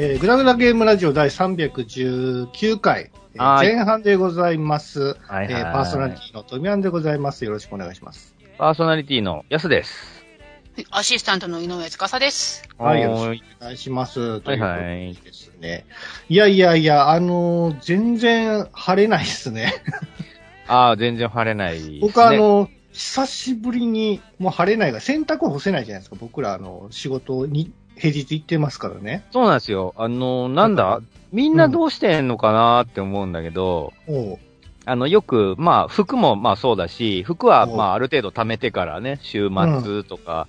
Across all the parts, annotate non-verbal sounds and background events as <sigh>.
えー、グダグダゲームラジオ第319回、えー前半でございます。はいはいえーパーソナリティのトミアンでございます。よろしくお願いします。パーソナリティのヤスです。アシスタントの井上司です。はい、よろはしくお願いします。とはいいうことはい。ですね。いやいやいや、あのー全然晴れないですね。ああ、全然晴れない <laughs> ね。僕あの、久しぶりに、もう晴れないが、洗濯干せないじゃないですか。僕ら、あの、仕事に、平日行ってますからね。そうなんですよ。あの、なんだ？みんなどうしてんのかなって思うんだけど、おうあの、よく、まあ、服もまあそうだし、服はおまあある程度貯めてからね、週末とか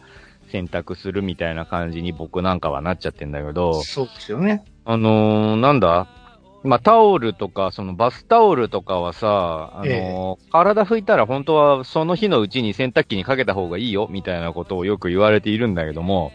洗濯するみたいな感じに僕なんかはなっちゃってんだけど、そうですよね。あのーなんだ？まあ、タオルとか、そのバスタオルとかはさ、あのー体拭いたら本当はその日のうちに洗濯機にかけた方がいいよ、みたいなことをよく言われているんだけども、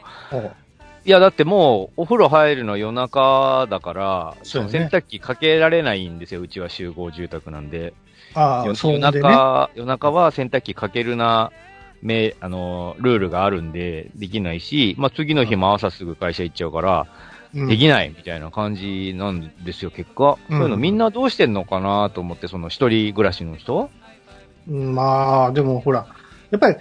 いや、だってもう、お風呂入るの夜中だから、そうよね洗濯機かけられないんですよ。うちは集合住宅なんで。ああ、夜そう夜でね。中、夜中は洗濯機かけるな、め、あの、ルールがあるんで、できないし、まあ、次の日も朝すぐ会社行っちゃうから、うんできないみたいな感じなんですよ、結果。うんそういうのみんなどうしてんのかなと思って、その一人暮らしの人うんまあ、でもほら、やっぱり、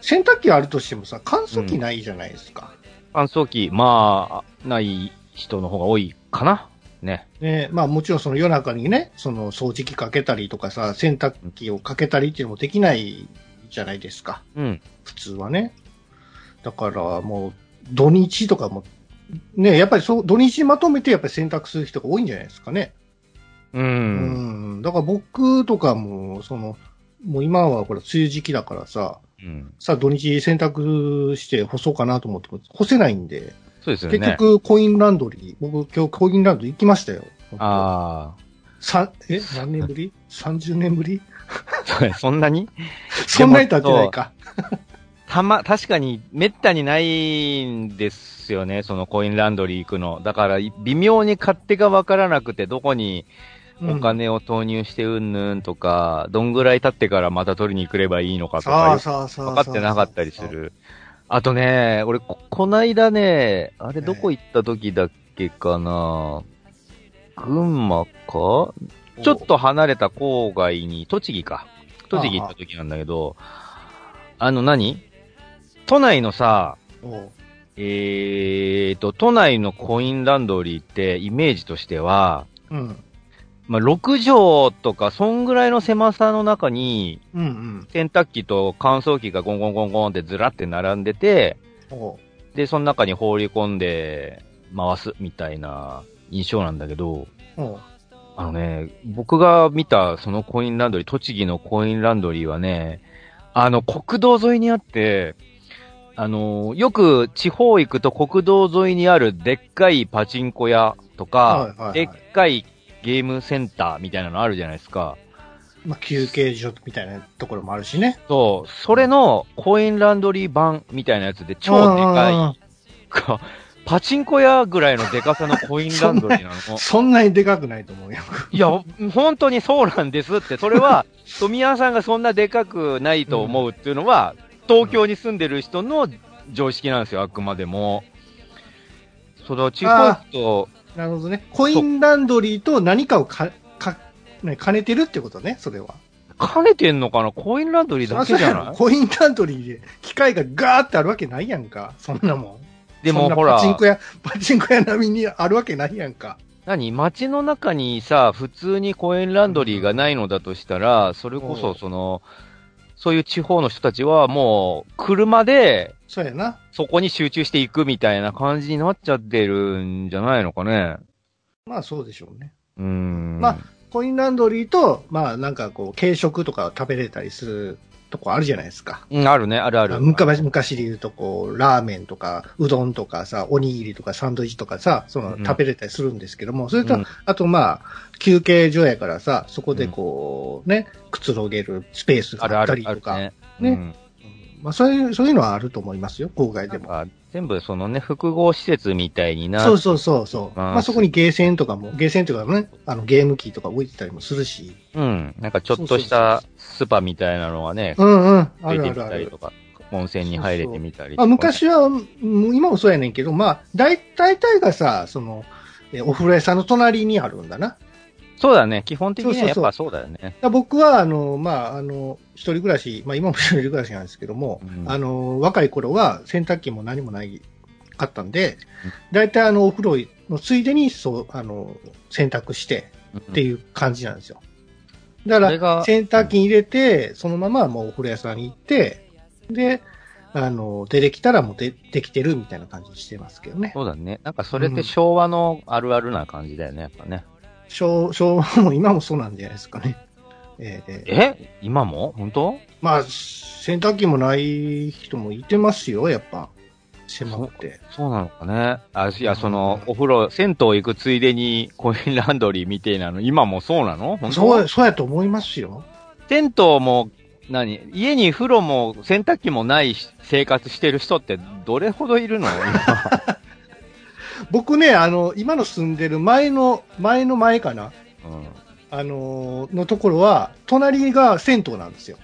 洗濯機あるとしてもさ、乾燥機ないじゃないですか。乾燥機、まあ、ない人の方が多いかなね。ね、まあもちろんその夜中にね、その掃除機かけたりとかさ、洗濯機をかけたりっていうのもできないじゃないですか。うん。普通はね。だからもう、土日とかも、ね、やっぱりそう、土日まとめてやっぱり洗濯する人が多いんじゃないですかね。う。うんん。だから僕とかも、その、もう今はこれ梅雨時期だからさ、うん。さあ土日洗濯して干そうかなと思っても干せないんで、そうですよね。結局コインランドリー、僕今日コインランドリー行きましたよ。あさえ、何年ぶり ?30 年ぶり？あ、そんなに？<laughs> そんなに経ってないか。たま、確かに、めったにないんですよね、そのコインランドリー行くの。だから、微妙に勝手がわからなくて、どこにお金を投入してうんぬんとか、どんぐらい経ってからまた取りに来ればいいのかとさか。分かってなかったりする。あとね、俺、こ、こないだね、あれどこ行った時だっけかな、群馬か？ちょっと離れた郊外に、栃木か。栃木行った時なんだけど、あの何？都内のさ、えーと、都内のコインランドリーってイメージとしては、うん。まあ、6畳とか、そんぐらいの狭さの中に、うんうん。洗濯機と乾燥機がゴンゴンゴンゴンってずらって並んでて、で、その中に放り込んで回すみたいな印象なんだけど、あのね、僕が見たそのコインランドリー、栃木のコインランドリーはね、あの、国道沿いにあって、あの、よく地方行くと国道沿いにあるでっかいパチンコ屋とか、はいはいはい。でっかいゲームセンターみたいなのあるじゃないですか。まあ、休憩所みたいなところもあるしね。そう、それのコインランドリー版みたいなやつで超でかい、かパチンコ屋ぐらいのでかさのコインランドリーなの。<laughs> そんなにでかくないと思うよ。いや、本当にそうなんですって。それは、富谷さんがそんなでかくないと思うっていうのは、東京に住んでる人の常識なんですよ、あくまでも。その地方と、なるほどね。コインランドリーと何かをか、か、ね、兼ねてるってことね、それは。兼ねてんのかな？コインランドリーだけじゃない？コインランドリーで機械がガーってあるわけないやんか。そんなもん。でもほらパチンコ屋、<laughs> パチンコ屋並みにあるわけないやんか。何？街の中にさ、普通にコインランドリーがないのだとしたら、それこうんそその、そういう地方の人たちはもう、車で、そうやな。そこに集中していくみたいな感じになっちゃってるんじゃないのかね。まあそうでしょうね。うーん。まあコインランドリーと、まあなんかこう、軽食とか食べれたりするとこあるじゃないですか。うん、あるね、あるある。昔、昔で言うとこう、ラーメンとか、うどんとかさ、おにぎりとかサンドイッチとかさ、そのうん食べれたりするんですけども、それと、うんあとまあ、休憩所やからさ、そこでこう、ね、くつろげるスペースがあったりとか、ね。まあそういう、そういうのはあると思いますよ、郊外でも。全部そのね、複合施設みたいにな。そうそうそうそう。まあまあそこにゲーセンとかも、ゲーセンとかね、あのゲーム機とか置いてたりもするし。うん。なんかちょっとしたスパみたいなのがね、うんうん。あるあるある。たりとか、温泉に入れてみたりとか。まあ昔は、うん今もそうやねんけど、まあ、大大体がさ、その、えお風呂屋さんの隣にあるんだな。そうだね。基本的にはそうそうそうやっぱそうだよね。だから僕は、あの、まあ、あの、一人暮らし、まあ今も一人暮らしなんですけども、うんあの、若い頃は洗濯機も何もないかったんで、大体あの、お風呂のついでに、そう、あの、洗濯してってういう感じなんですよ。だから、洗濯機に入れて、そのままもうお風呂屋さんに行って、で、あの、出てきたらもうでできてるみたいな感じにしてますけどね。そうだね。なんかそれって昭和のあるあるな感じだよね、やっぱね。昭昭和も今もそうなんじゃないですかね。えーえ今も？本当？まあ、洗濯機もない人もいてますよ、やっぱ。狭くて。そうなのかね。あ、いや、その、うんお風呂、銭湯行くついでにコインランドリーみてえなの、今もそうなの？本当？そう、そうやと思いますよ。銭湯も、何？家に風呂も洗濯機もない生活してる人ってどれほどいるの？今僕ね、あの、今の住んでる前の、前の前かなうんあのーのところは、隣が銭湯なんですよ。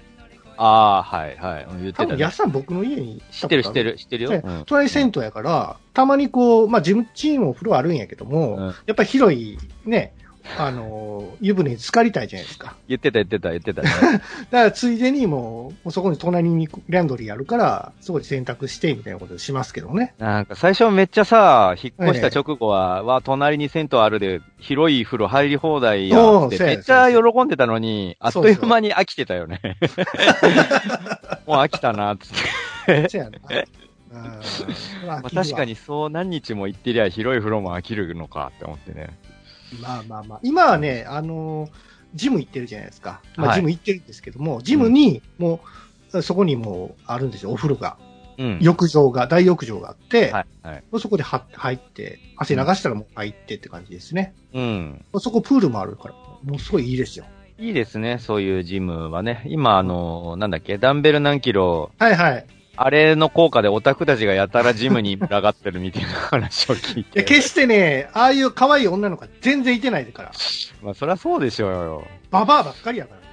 ああ、はい、はい。言って多分、たねや。さん僕の家に知ってる、知ってる。る、知ってるよ。ねうん隣銭湯やから、たまにこう、まあ、ジムチームお風呂あるんやけども、うんやっぱり広い、ね、あのー湯船に浸かりたいじゃないですか。言ってた、言ってた、言ってたね。<laughs> だから、ついでにもう、もうそこに隣にランドリーあるから、そこで洗濯して、みたいなことしますけどね。なんか最初めっちゃさ、引っ越した直後は、わ、隣に銭湯あるで、広い風呂入り放題やって、めっちゃ喜んでたのに、あっという間に飽きてたよね。<laughs> もう飽きたな、つって。そやな。確か。にそう何日も行ってりゃ広い風呂も飽きるのかって思ってね。まあまあまあ。今はね、あのージム行ってるじゃないですか。まあ、はいジム行ってるんですけども、ジムに、もう、そこにもうあるんですよ、お風呂が。うん。浴場が、大浴場があって、はい、はい。そこでは入って、汗流したらもう入ってって感じですね。うん。そこプールもあるから、もうすごいいいですよ。いいですね、そういうジムはね。今、あの、なんだっけ、ダンベル何キロ、はいはい。あれの効果でオタクたちがやたらジムに群がってるみたいな話を聞いいや、て。決してね、ああいう可愛い女の子は全然いてないから。まあ、そりゃそうでしょうよ。ババアばっかりやからね。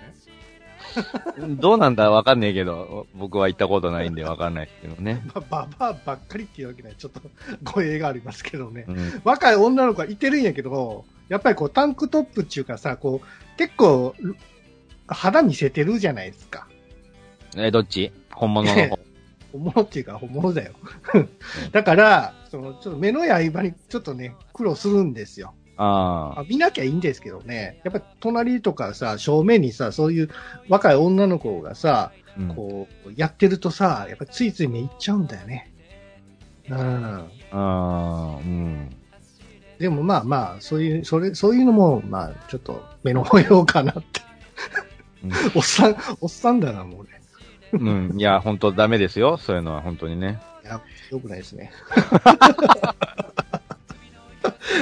<laughs> どうなんだわかんねえけど、僕は行ったことないんでわかんないけどね。まあ、ババアばっかりっていうわけではちょっと語弊がありますけどね。うん。若い女の子はいてるんやけど、やっぱりこうタンクトップっていうかさ、こう、結構、肌見せてるじゃないですか。え、どっち？本物の方。<laughs> 本物っていうか本物だよ。<laughs> だから、その、ちょっと目の刃にちょっとね、苦労するんですよ。ああ見なきゃいいんですけどね。やっぱり隣とかさ、正面にさ、そういう若い女の子がさ、あ。うん。こう、やってるとさ、やっぱついつい目いっちゃうんだよね。うん。ああ、うん。でもまあまあ、そういう、それ、そういうのも、まあ、ちょっと目の保養かなって。<laughs> おっさん、おっさんだな、もう俺。うん。いや、本当ダメですよ。そういうのは本当にね。いや、よくないですね。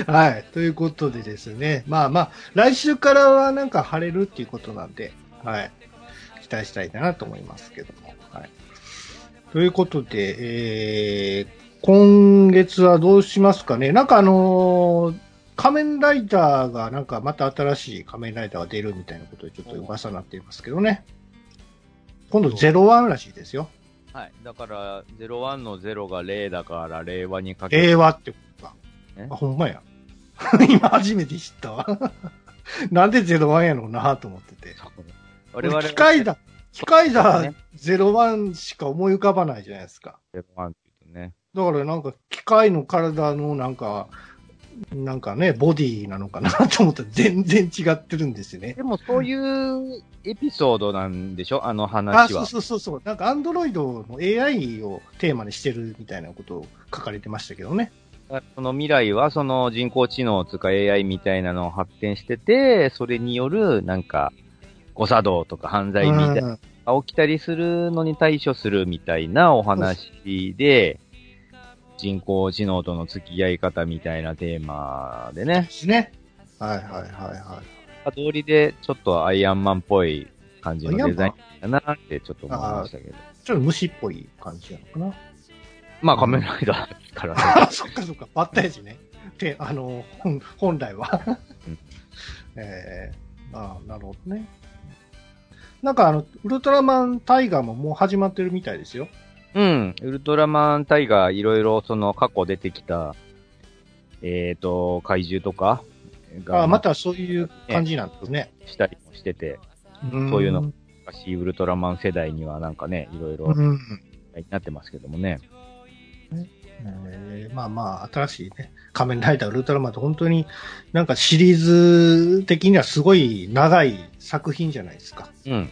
はい。ということでですね。まあまあ、来週からはなんか晴れるっていうことなんで、はい。期待したいなと思いますけども。はい。ということで、えー、今月はどうしますかね。なんかあのー仮面ライダーがなんかまた新しい仮面ライダーが出るみたいなことでちょっと噂になっていますけどね。今度01らしいですよ。はい。だから、01の0が0だから、令和にかけて。令和ってことかえ？あ、ほんまや。<laughs> 今初めて知ったわ。<laughs> なんで01やろうなと思ってて。我々は機械だ。機械だね01しか思い浮かばないじゃないですか。01って言うとね。だからなんか機械の体のなんか、なんかね、ボディなのかなと思ったら <laughs> 全然違ってるんですよね。でもそういうエピソードなんでしょ？あのあ、話は。そうそうそうそう。なんかアンドロイドの AI をテーマにしてるみたいなことを書かれてましたけどね。その未来はその人工知能とか AI みたいなのを発展してて、それによるなんか誤作動とか犯罪みたいな起きたりするのに対処するみたいなお話で、人工知能との付き合い方みたいなテーマでねで、すね。はいはいはいはい。通りでちょっとアイアンマンっぽい感じのデザインだなってちょっと思いましたけど。ちょっと虫っぽい感じなのかな。まあ仮面ライダーからね。あ、<laughs> そっかそっか、バッタヤジね。で、あの、本本来は。うん <laughs> えー、ああ、なるほどね。なんかあの、ウルトラマンタイガーももう始まってるみたいですよ。うん。ウルトラマンタイガーいろいろその過去出てきたえっ、と、怪獣とかあまたそういう感じなんですね。したりもしてて、んそういうの。昔ウルトラマン世代にはなんかね、いろいろうん。なってますけどもね。えーまあまあ、新しいね、仮面ライダー、ウルトラマンって本当になんかシリーズ的にはすごい長い作品じゃないですか。うん。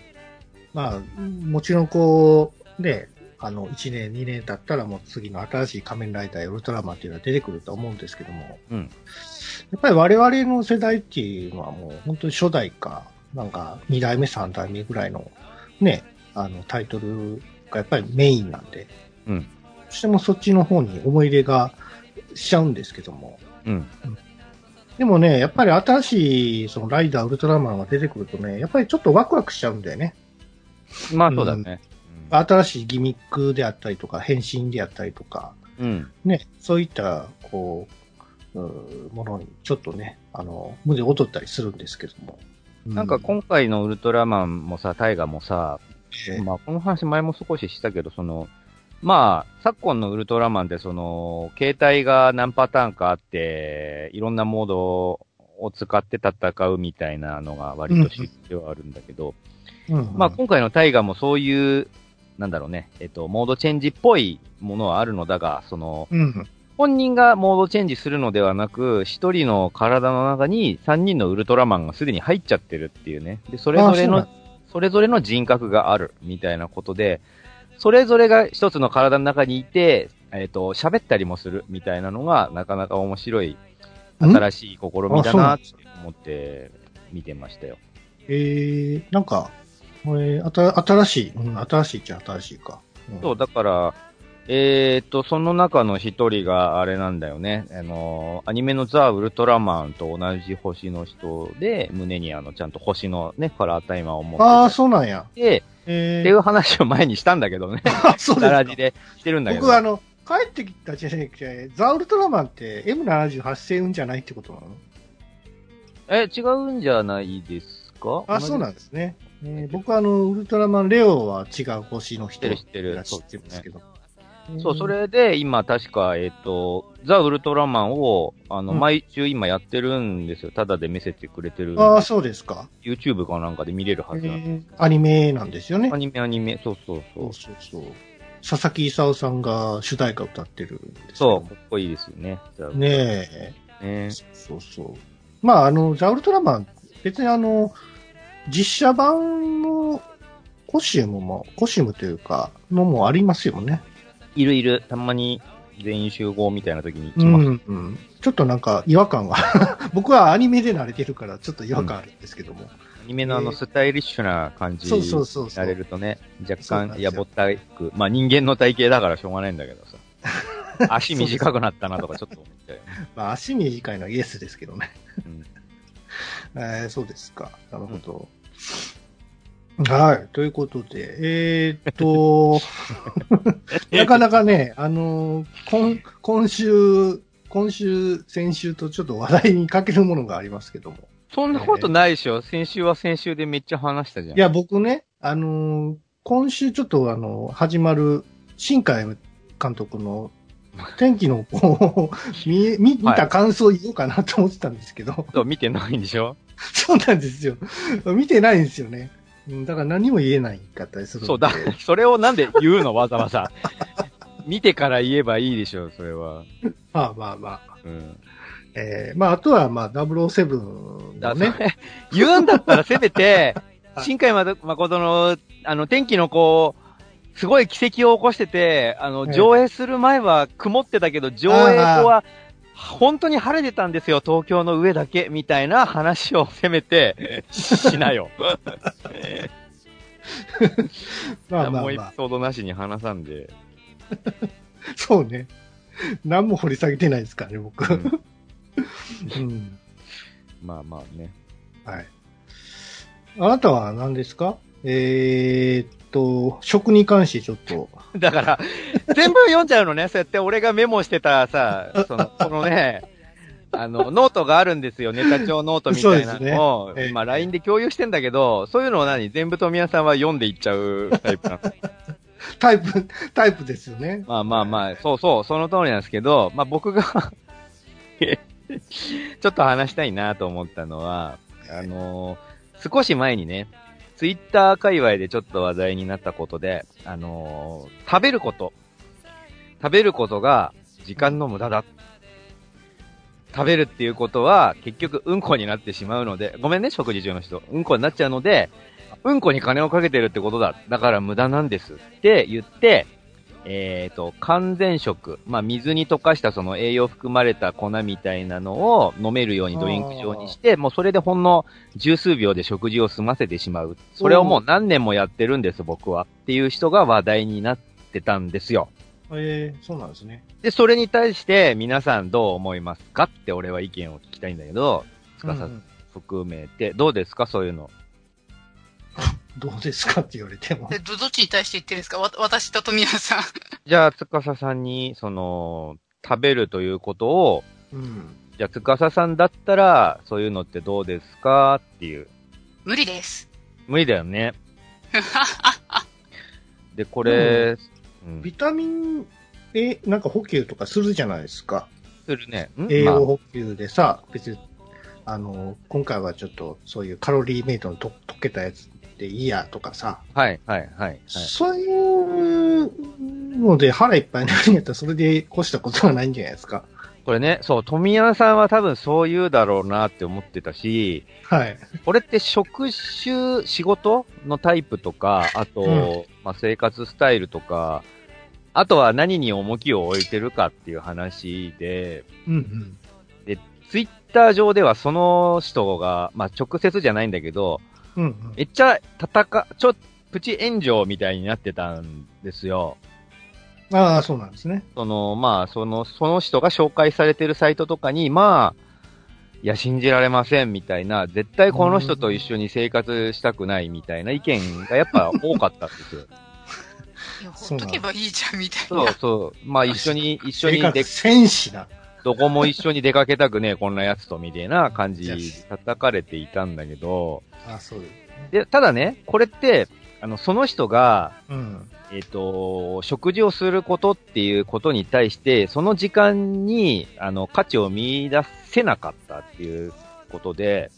まあ、もちろんこう、ね、あの、1年、2年経ったらもう次の新しい仮面ライダーやウルトラマンっていうのは出てくると思うんですけども、うん。やっぱり我々の世代っていうのはもう本当に初代か、なんか2代目、3代目ぐらいのね、あのタイトルがやっぱりメインなんで、うん。どうしてもそっちの方に思い入れがしちゃうんですけども、うん。でもね、やっぱり新しいそのライダー、ウルトラマンが出てくるとね、やっぱりちょっとワクワクしちゃうんだよね。まあそうだね。新しいギミックであったりとか、変身であったりとか、うん。ね、そういった、こう、うーものにちょっとね、あの、胸躍ったりするんですけども。なんか今回のウルトラマンもさ、タイガもさ、えーまあこの話前も少ししたけど、その、まあ、昨今のウルトラマンってその、携帯が何パターンかあって、いろんなモードを使って戦うみたいなのが割と主流ではあるんだけど、うんまあ今回のタイガもそういう、なんだろうね、えっと、モードチェンジっぽいものはあるのだが、その、うん。本人がモードチェンジするのではなく、一人の体の中に三人のウルトラマンがすでに入っちゃってるっていうね。で、それぞれのあそれぞれの人格があるみたいなことで、それぞれが一つの体の中にいて、えっ、と、喋ったりもするみたいなのが、なかなか面白い、ん？新しい試みだなって思って見てましたよ。えー、なんか、これ、あた、新しい、うん、新しいっちゃ新しいか。うんそう、だから、えっ、と、その中の一人があれなんだよね。あの、アニメのザ・ウルトラマンと同じ星の人で、胸にあの、ちゃんと星のね、カラータイマーを持ああ、ってそうなんや。て、えっていう話を前にしたんだけどね。<laughs> あ、そうですでしてるんだけど。僕、あの、帰ってきたじゃなくて、ザ・ウルトラマンって M78 星雲じゃないってことなの？え、違うんじゃないですか？あ、そうなんでですね。えー僕はあの、ウルトラマンレオは違う星の人知ってる知ってるですけど。そう、それで今確か、えっ、と、ザ・ウルトラマンを、あの、うん毎週今やってるんですよ。ただで見せてくれてる。ああ、そうですか。YouTube かなんかで見れるはずなんでえーアニメなんですよねア。ニメアニメ、そうそうそそうう。そうそう。佐々木勲さんが主題歌歌ってるんですそう、かっこいいですよね。ザねえ。ねそうそう。まあ、あの、ザ・ウルトラマン、別にあの、実写版のコスチュームも、コスチュームというか、のもありますよね。いるいる。たまに全員集合みたいな時にう来ます。ん、うん。ちょっとなんか違和感が、<laughs> 僕はアニメで慣れてるからちょっと違和感あるんですけども。アニメのあのスタイリッシュな感じそうにそうそうそう。なれるとね、若干やぼったく、まあ人間の体型だからしょうがないんだけどさ。<laughs> 足短くなったなとかちょっと思っちゃうよね。<laughs> まあ、足短いのはイエスですけどね。うんえー、そうですか。なるほど。はい。ということで、えーっと、<laughs> なかなかね、あのー今、今週、今週、先週とちょっと話題にかけるものがありますけども。そんなことないでしょ。先週は先週でめっちゃ話したじゃん。いや、僕ね、あのー今週ちょっとあの、始まる、新海監督の天気のこう、見え、見見た感想を言おうかなと思ってたんですけど、そう見てないんでしょ <laughs> そうなんですよ。見てないんですよね。うんだから何も言えないかったりする。そうだ、それをなんで言うのわざわざ。<laughs> 見てから言えばいいでしょ、それは。まあまあまあ。うん。えー、まああとはまあ007のね。だそれ言うんだったらせめて <laughs> は、い新海誠の、あの、天気のこう、すごい奇跡を起こしてて、あの、ええ上映する前は曇ってたけど、上映後は、本当に晴れてたんですよ、東京の上だけ、みたいな話をせめて、しなよ。<laughs> まあまもうエピ。ソードなしに話さんで。<laughs> そうね。何も掘り下げてないですからね、僕。うん <laughs> うん。まあまあね。はい。あなたは何ですか？えー、っと、食に関してちょっと。<laughs> だから、全部読んじゃうのね。そうやって俺がメモしてたさ、その、そのね、あの、ノートがあるんですよ。ネタ帳ノートみたいなのを、ええまあ LINE で共有してんだけど、そういうのを何？全部富谷さんは読んでいっちゃうタイプなの。タイプ、タイプですよね。まあまあまあ、そうそう、その通りなんですけど、まあ僕が <laughs> ちょっと話したいなと思ったのは、あのー少し前にね、ツイッター界隈でちょっと話題になったことで、あのー食べること。食べることが時間の無駄だ。食べるっていうことは結局うんこになってしまうので、ごめんね、食事中の人。うんこになっちゃうので、うんこに金をかけてるってことだ。だから無駄なんですって言って、えっ、と、完全食。まあ、水に溶かしたその栄養含まれた粉みたいなのを飲めるようにドリンク状にして、もうそれでほんの十数秒で食事を済ませてしまう。それをもう何年もやってるんです、僕は。っていう人が話題になってたんですよ。えー、そうなんですね。で、それに対して皆さんどう思いますかって俺は意見を聞きたいんだけど、つかさ含めて、どうですか？そういうの。<laughs> どうですかって言われても。でど、どっちに対して言ってるんですか？わ、私と富谷さん。じゃあ、つかささんに、その、食べるということを、うん。じゃあ、つかささんだったら、そういうのってどうですかっていう。無理です。無理だよね。<laughs> で、これ、うん、ビタミン A、なんか補給とかするじゃないですか。するね。栄養補給でさ、別に、あの、今回はちょっとそういうカロリーメイトのと溶けたやつでいいやとかさ、はい、はい、はい。はい、そういうので腹いっぱいになるんやったらそれで越したことはないんじゃないですか。これね、そう、富谷さんは多分そう言うだろうなって思ってたし、はい。これって職種、仕事のタイプとか、あと、うんまあ、生活スタイルとか、あとは何に重きを置いてるかっていう話で、うんうん。ツイッター上ではその人が、まあ、直接じゃないんだけど、うんうん。めっちゃ戦、ちょ、プチ炎上みたいになってたんですよ。ああ、そうなんですね。その、まあ、その、その人が紹介されてるサイトとかに、まあ、いや、信じられませんみたいな、絶対この人と一緒に生活したくないみたいな意見がやっぱ多かったんですよ。<laughs> いや、ほっとけばいいじゃん、みたいそうな。そう。まあ一緒に、一緒にで、戦士だ。どこも一緒に出かけたくねえ、こんなやつと、みたいな感じで叩かれていたんだけど、ああ、そうですね。で、ただね、これって、あの、その人が、うん。えっ、と、食事をすることっていうことに対して、その時間に、あの、価値を見出せなかったっていうことで、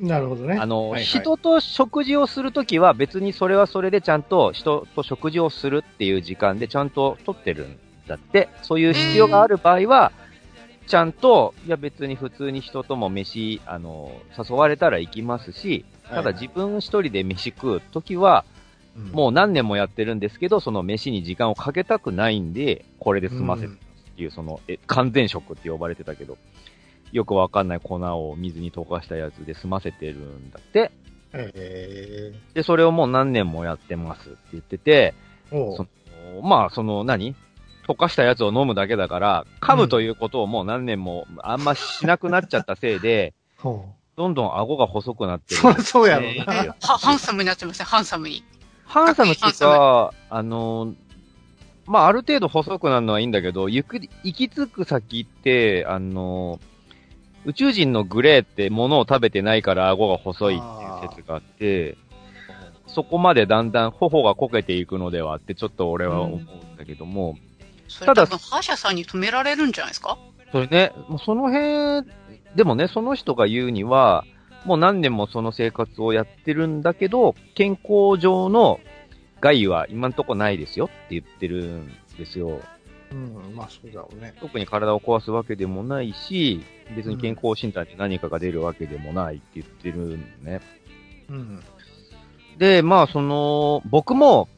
なるほどね。あの、はいはい人と食事をするときは別にそれはそれでちゃんと人と食事をするっていう時間でちゃんと取ってるんだって、そういう必要がある場合は、ちゃんと、いや別に普通に人とも飯、あの、誘われたら行きますし、ただ自分一人で飯食うときは、うん。もう何年もやってるんですけど、その飯に時間をかけたくないんで、これで済ませるっていう、その、え、完全食って呼ばれてたけど、よくわかんない粉を水に溶かしたやつで済ませてるんだって。えで、それをもう何年もやってますって言ってて、そまあ、その何、溶かしたやつを飲むだけだから、噛むということをもう何年もあんましなくなっちゃったせいで、ほどんどん顎が細くなってる。そうやろな。えーは、ハンサムになってますね、ハンサムに。ハンサムってか、あの、まあ、ある程度細くなるのはいいんだけど、行く、行き着く先って、あの、宇宙人のグレーって物を食べてないから顎が細いっていう説があって、そこまでだんだん頬がこけていくのではってちょっと俺は思うんだけども、ただそれ多分、歯医者さんに止められるんじゃないですか？それね、もうその辺、でもね、その人が言うには、もう何年もその生活をやってるんだけど、健康上の害は今んとこないですよって言ってるんですよ。うん、まあそうだろうね。特に体を壊すわけでもないし、別に健康診断で何かが出るわけでもないって言ってるのね。うん。で、まあその、僕も、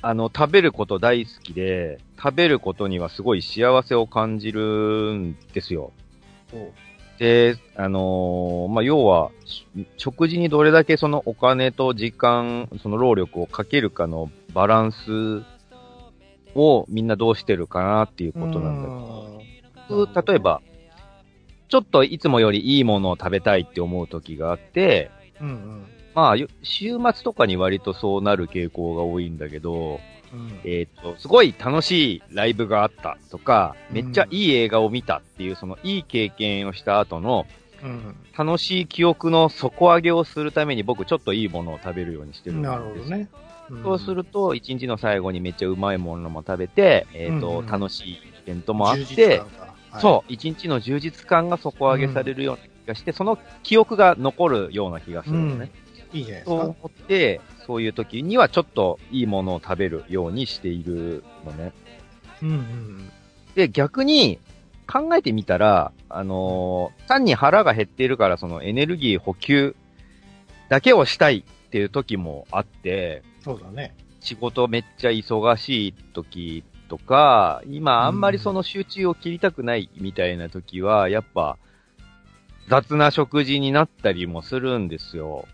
あの、食べること大好きで、食べることにはすごい幸せを感じるんですよ。で、あのーまあ、要は、し食事にどれだけそのお金と時間、その労力をかけるかのバランスをみんなどうしてるかなっていうことなんだけど、だ例えば、ちょっといつもよりいいものを食べたいって思う時があって、うんうん。まあ、よ週末とかに割とそうなる傾向が多いんだけど、うん。えっ、と、すごい楽しいライブがあったとか、めっちゃいい映画を見たっていう、そのいい経験をした後の、うん。楽しい記憶の底上げをするために僕ちょっといいものを食べるようにしてるんですなるほどね。ん。そうすると、一日の最後にめっちゃうまいものも食べて、えっ、と、うんうん。楽しいイベントもあってはい。そう、一日の充実感が底上げされるような気がして、その記憶が残るような気がするのね。いいじゃないですそうか。思って、そういう時にはちょっといいものを食べるようにしているのね。うんうんで、逆に考えてみたら、あのー単に腹が減っているからそのエネルギー補給だけをしたいっていう時もあって、そうだね。仕事めっちゃ忙しい時とか、今あんまりその集中を切りたくないみたいな時は、やっぱ雑な食事になったりもするんですよ。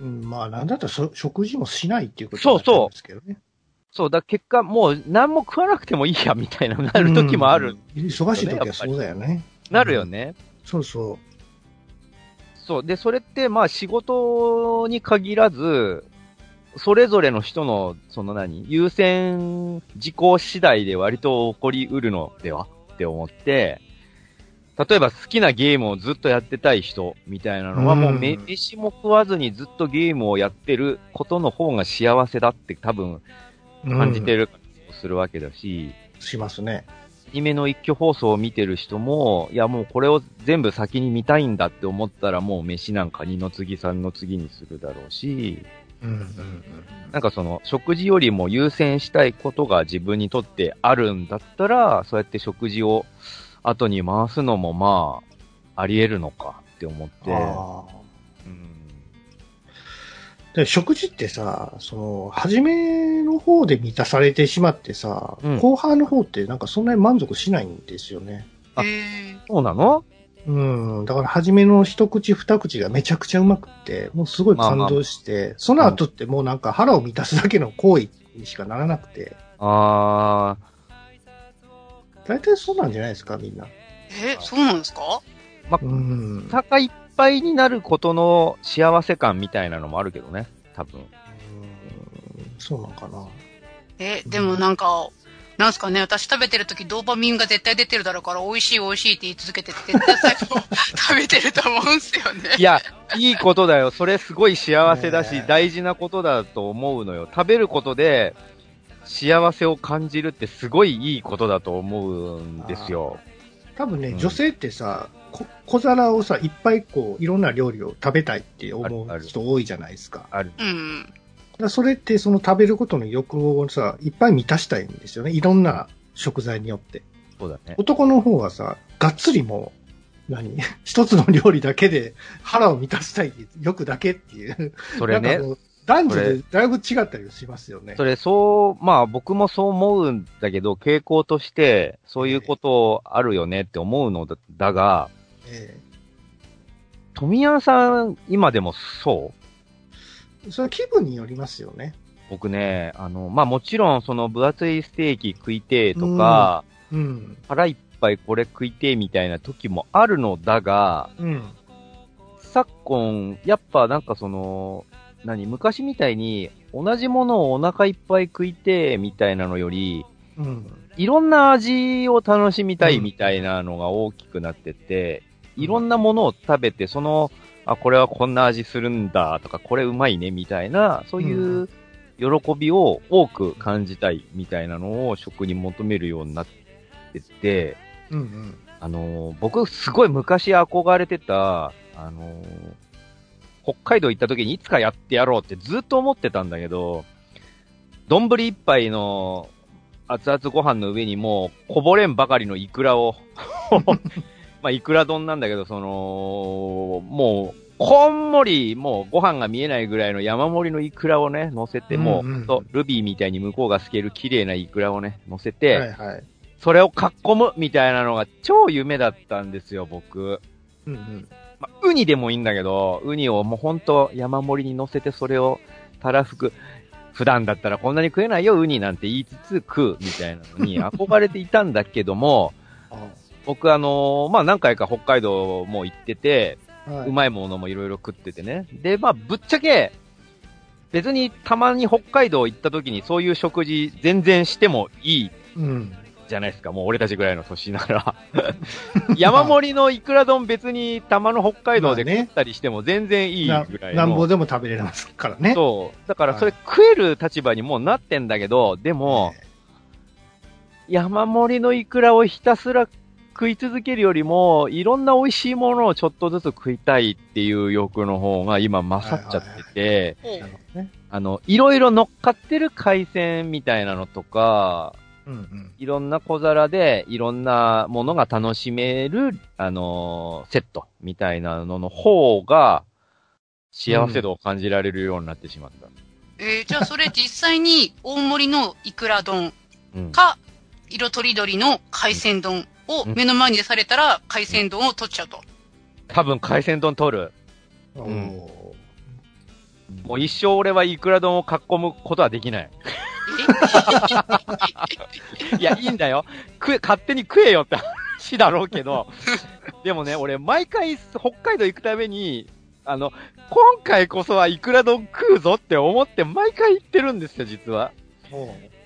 うん、まあ、なんだったらそ食事もしないっていうことなんですけどね。そう、だ結果もう何も食わなくてもいいやみたいななる時もある、うん。忙しい時はそうだよね。なるよね。そうそそう。で、それって、まあ仕事に限らず、それぞれの人の、その何、優先事項次第で割と起こりうるのではって思って、例えば好きなゲームをずっとやってたい人みたいなのは、うんもうめ飯も食わずにずっとゲームをやってることの方が幸せだって多分う。感じてる。るするわけだし、しますね。アニメの一挙放送を見てる人も、いやもうこれを全部先に見たいんだって思ったらもう飯なんか二の次三の次にするだろうし、うんうんうん。なんかその食事よりも優先したいことが自分にとってあるんだったら、そうやって食事を後に回すのもまあ、あり得るのかって思って、あうん。ーで食事ってさ、その、初めの方で満たされてしまってさ、うん。後半の方ってなんかそんなに満足しないんですよね。あへえ。そうなの？うん。だから初めの一口二口がめちゃくちゃうまくって、もうすごい感動して、その後ってもうなんか腹を満たすだけの行為にしかならなくて、あ大体そうなんじゃないですか、みんな。え、そうなんですか？うんー、。腹いっぱいになることの幸せ感みたいなのもあるけどね、多分。うんそうなんかな。え、でもなんか、なんすかね、私食べてる時ドーパミンが絶対出てるだろうから、美味しい美味しいって言い続けてて、絶対最後 <laughs> 食べてると思うんすよね。いや、いいことだよ。それすごい幸せだし、大事なことだと思うのよ。食べることで、幸せを感じるってすごいいいことだと思うんですよ。多分ね、うん女性ってさ、こ小皿をさ、いっぱいこう、いろんな料理を食べたいって思うあるある人多いじゃないですか。ある。うん。だからそれってその食べることの欲望をさ、いっぱい満たしたいんですよね。いろんな食材によって。そうだね。男の方はさ、がっつりもう、何？<laughs> 一つの料理だけで腹を満たしたい欲だけっていう。それねなんか、もう男女でだいぶ違ったりしますよね。それそう、まあ僕もそう思うんだけど、傾向として、そういうことあるよねって思うのだだが、え富谷さん、今でもそう？えそれは気分によりますよね。僕ね、あの、まあもちろんその分厚いステーキ食いてえとか、うん。腹いっぱいこれ食いてえみたいな時もあるのだが、うん。昨今、やっぱなんかその、何、昔みたいに同じものをお腹いっぱい食いてえみたいなのより、うん。いろんな味を楽しみたいみたいなのが大きくなってて、いろんなものを食べて、その、あ、これはこんな味するんだとか、これうまいねみたいな、そういう喜びを多く感じたいみたいなのを食に求めるようになってて、うんうん。あのー僕すごい昔憧れてた、あのー北海道行った時にいつかやってやろうってずっと思ってたんだけど、丼一杯の熱々ご飯の上にもうこぼれんばかりのイクラを、<laughs> まあイクラ丼なんだけど、その、もう、こんもり、もうご飯が見えないぐらいの山盛りのイクラをね、乗せて、もう、うんうんとルビーみたいに向こうが透ける綺麗なイクラをね、乗せて、はいはい。それをかっこむみたいなのが超夢だったんですよ、僕。うんうん。まあ、ウニでもいいんだけど、ウニをもうほんと山盛りに乗せてそれをたらふく、普段だったらこんなに食えないよ、ウニなんて言いつつ食うみたいなのに <laughs> 憧れていたんだけども、あ僕あのーまあ、何回か北海道も行ってて、はいうまいものもいろいろ食っててね。で、まあ、ぶっちゃけ、別にたまに北海道行った時にそういう食事全然してもいいうん。じゃないですか。もう俺たちぐらいの年なら。<laughs> 山盛りのイクラ丼別にたまの北海道で食ったりしても全然いいなぐらいなんぼの。でも食べれますからね。そう。だからそれ食える立場にもうなってんだけど、でも、山盛りのイクラをひたすら食い続けるよりも、いろんな美味しいものをちょっとずつ食いたいっていう欲の方が今勝っちゃってて。あの、いろいろ乗っかってる海鮮みたいなのとか、うんうん。いろんな小皿でいろんなものが楽しめる、あのーセットみたいなのの方が、幸せ度を感じられるようになってしまった。えー、じゃあそれ実際に大盛りのイクラ丼うん。か、色とりどりの海鮮丼を目の前にされたら海鮮丼を取っちゃうと。多分海鮮丼取る。おーもう一生俺はイクラ丼を囲むことはできない。<laughs> いや、いいんだよ。食え、勝手に食えよって話だろうけど。でもね、俺、毎回、北海道行くために、あの、今回こそはイクラ丼食うぞって思って毎回行ってるんですよ、実は。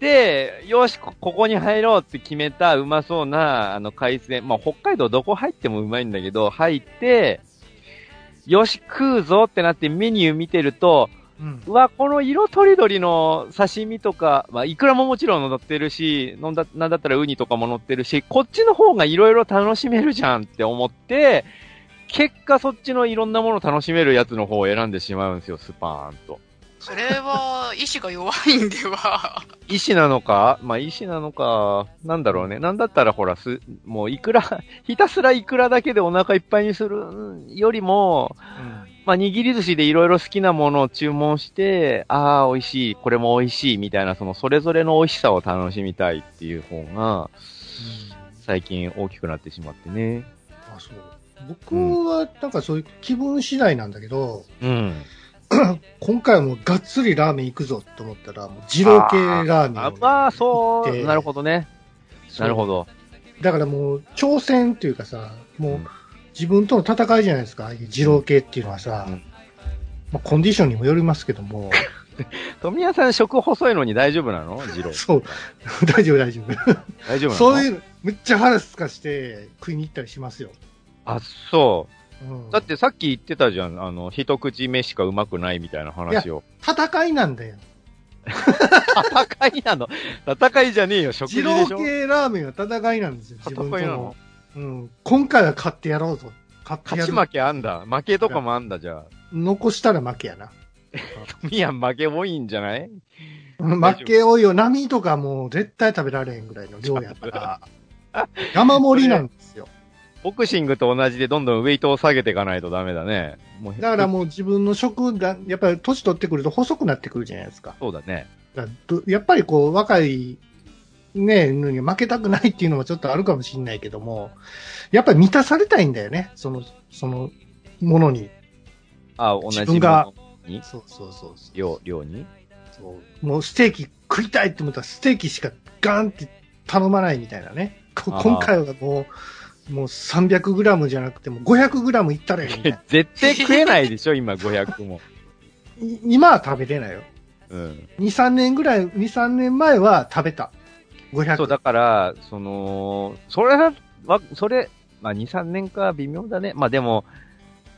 で、よし、こここに入ろうって決めたうまそうな、あの、海鮮、まあ、北海道どこ入ってもうまいんだけど、入って、よし、食うぞってなってメニュー見てると、うんうわ、この色とりどりの刺身とか、まあ、いくらももちろん乗ってるし、飲んだ、なんだったらウニとかも乗ってるし、こっちの方が色々楽しめるじゃんって思って、結果そっちのいろんなもの楽しめるやつの方を選んでしまうんですよ、スパーンと。それは、意志が弱いんでは。意志なのか？まあ、意志なのか、なんだろうね。なんだったらほら、す、もういくら、ひたすらいくらだけでお腹いっぱいにするよりも、まあ、握り寿司でいろいろ好きなものを注文して、ああ、美味しい、これも美味しい、みたいな、その、それぞれの美味しさを楽しみたいっていう方が、最近大きくなってしまってね。あそう僕はなんかそういう気分次第なんだけど、うん。<clears throat> 今回はもうがっつりラーメン行くぞと思ったら、もう二郎系ラーメンをあ、まあ、そう、でなるほどね。なるほど。だからもう挑戦っていうかさ、もううん。自分との戦いじゃないですか、ああいう二郎系っていうのはさ、うん。まあ、コンディションにもよりますけども、<laughs> 富谷さん食細いのに大丈夫なの？二郎。<laughs> そう、大丈夫大丈夫。大丈夫そういうの、めっちゃ腹すかして食いに行ったりしますよ。あ、そう。うん、だってさっき言ってたじゃん。あの、一口目しかうまくないみたいな話を。戦いなんだよ。戦いなの？戦いじゃねえよ、食事二でしょ？郎系ラーメンは戦いなんですよ、戦いなの？うん。今回は勝ってやろうぞ。勝ってやる。勝ち負けあんだ。負けとかもあんだ、じゃあ。残したら負けやな。富谷負け多いんじゃない？負け多いよ。波とかもう絶対食べられへんぐらいの量やから。山盛りなんですよ。ボクシングと同じでどんどんウェイトを下げていかないとダメだね。もうだからもう自分の食が、やっぱり年取ってくると細くなってくるじゃないですか。そうだね。だやっぱりこう、若い、ね、のに負けたくないっていうのもちょっとあるかもしれないけども、やっぱり満たされたいんだよね。その、その、ものに。あ、同じものに？そうそうそう。量、量に？そうもうステーキ食いたいって思ったらステーキしかガンって頼まないみたいなね。今回はもう、もう300グラムじゃなくても500グラムいったらいいみたいな。<laughs> 絶対食えないでしょ、今500も。い今は食べれないよ。うん。2、3年ぐらい、2、3年前は食べた。500。そう、だから、その、それは、わ、それ、まあ、2、3年か微妙だね。まあでも、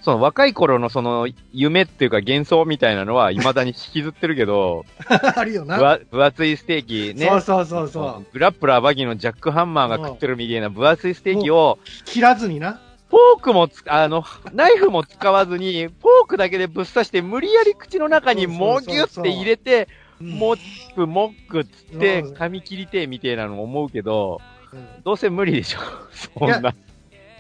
その若い頃のその夢っていうか幻想みたいなのは未だに引きずってるけど、<laughs> あるよな。分厚いステーキね。そうそうそうそう。グラップラーバギーのジャックハンマーが食ってるみたいな分厚いステーキを、切らずにな。フォークもつ、あの、ナイフも使わずに、フォークだけでぶっ刺して、無理やり口の中にもぎゅって入れて、もっくもっくっつって、うん噛み切りてえみたいなの思うけど、うんどうせ無理でしょ。そんな。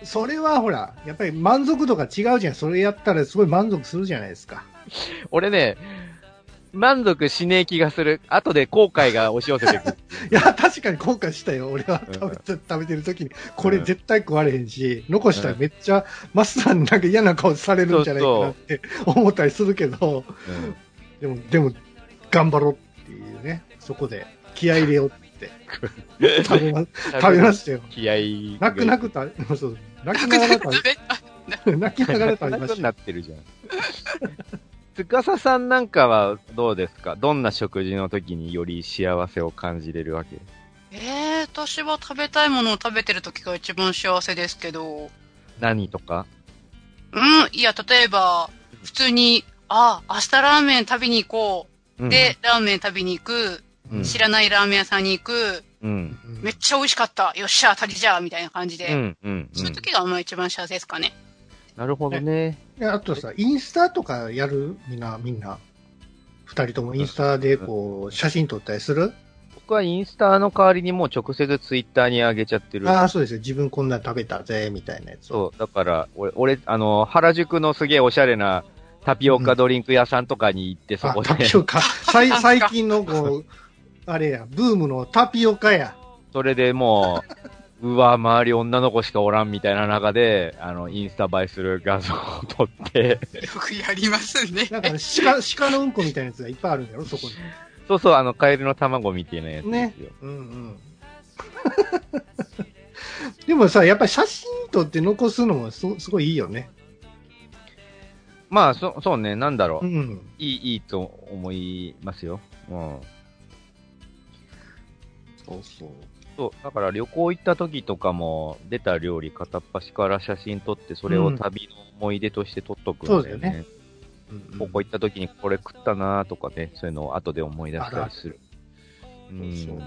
それはほら、やっぱり満足度が違うじゃん。それやったらすごい満足するじゃないですか。俺ね、満足しねえ気がする。後で後悔が押し寄せてくる。<laughs> いや、確かに後悔したよ。俺はうん食べて食べてる時に、これ絶対食われへんし、残したらめっちゃ、マスターになんか嫌な顔されるんじゃないかなって思ったりするけど、うんでも、でも、頑張ろうっていうね、そこで気合い入れようって。<laughs> 食べま、食べましたよ。気合い。泣く泣く食べ、<laughs> そう、泣きながら食食べべ、<laughs> 泣きながら食べ泣くなました。ってるじゃん。つかささんなんかはどうですか？どんな食事の時により幸せを感じれるわけ？えー、私は食べたいものを食べてる時が一番幸せですけど、何とか？うん、いや、例えば、普通に、あ、明日ラーメン食べに行こう。で、ラーメン食べに行く。うん知らないラーメン屋さんに行く。うん。めっちゃ美味しかった。よっしゃ、当たりじゃあみたいな感じで。うん、うん、うん。そういう時がまあ一番幸せですかね。なるほどね。であとさ、インスタとかやるみんな、みんな。二人ともインスタでこう、写真撮ったりする？僕はインスタの代わりにもう直接ツイッターに上げちゃってる。ああ、そうですよ。自分こんなん食べたぜ、みたいなやつを。そう、だから、俺、俺、あの、原宿のすげえおしゃれなタピオカドリンク屋さんとかに行って、そあこ、でタ、ピオカ。最 <laughs> 最近のこう、あれや、ブームのタピオカや。それでもう、うわ、周り女の子しかおらんみたいな中で、あの、インスタ映えする画像を撮って、よくやりますね。なんか、鹿、鹿のうんこみたいなやつがいっぱいあるんだろ、そこに。そうそう、あの、カエルの卵みたいなやつですよ。うんうん。<laughs> でもさ、やっぱり写真撮って残すのもすすごいいいよね。まあ、そ、そうね、なんだろう。うん。いい、いいと思いますよ。うん。そうそう。そう、だから旅行行った時とかも、出た料理片っ端から写真撮って、それを旅の思い出として撮っとくんだよね。そうだよねうんここ行った時にこれ食ったなとかね、そういうのを後で思い出したりする。うそうそんう。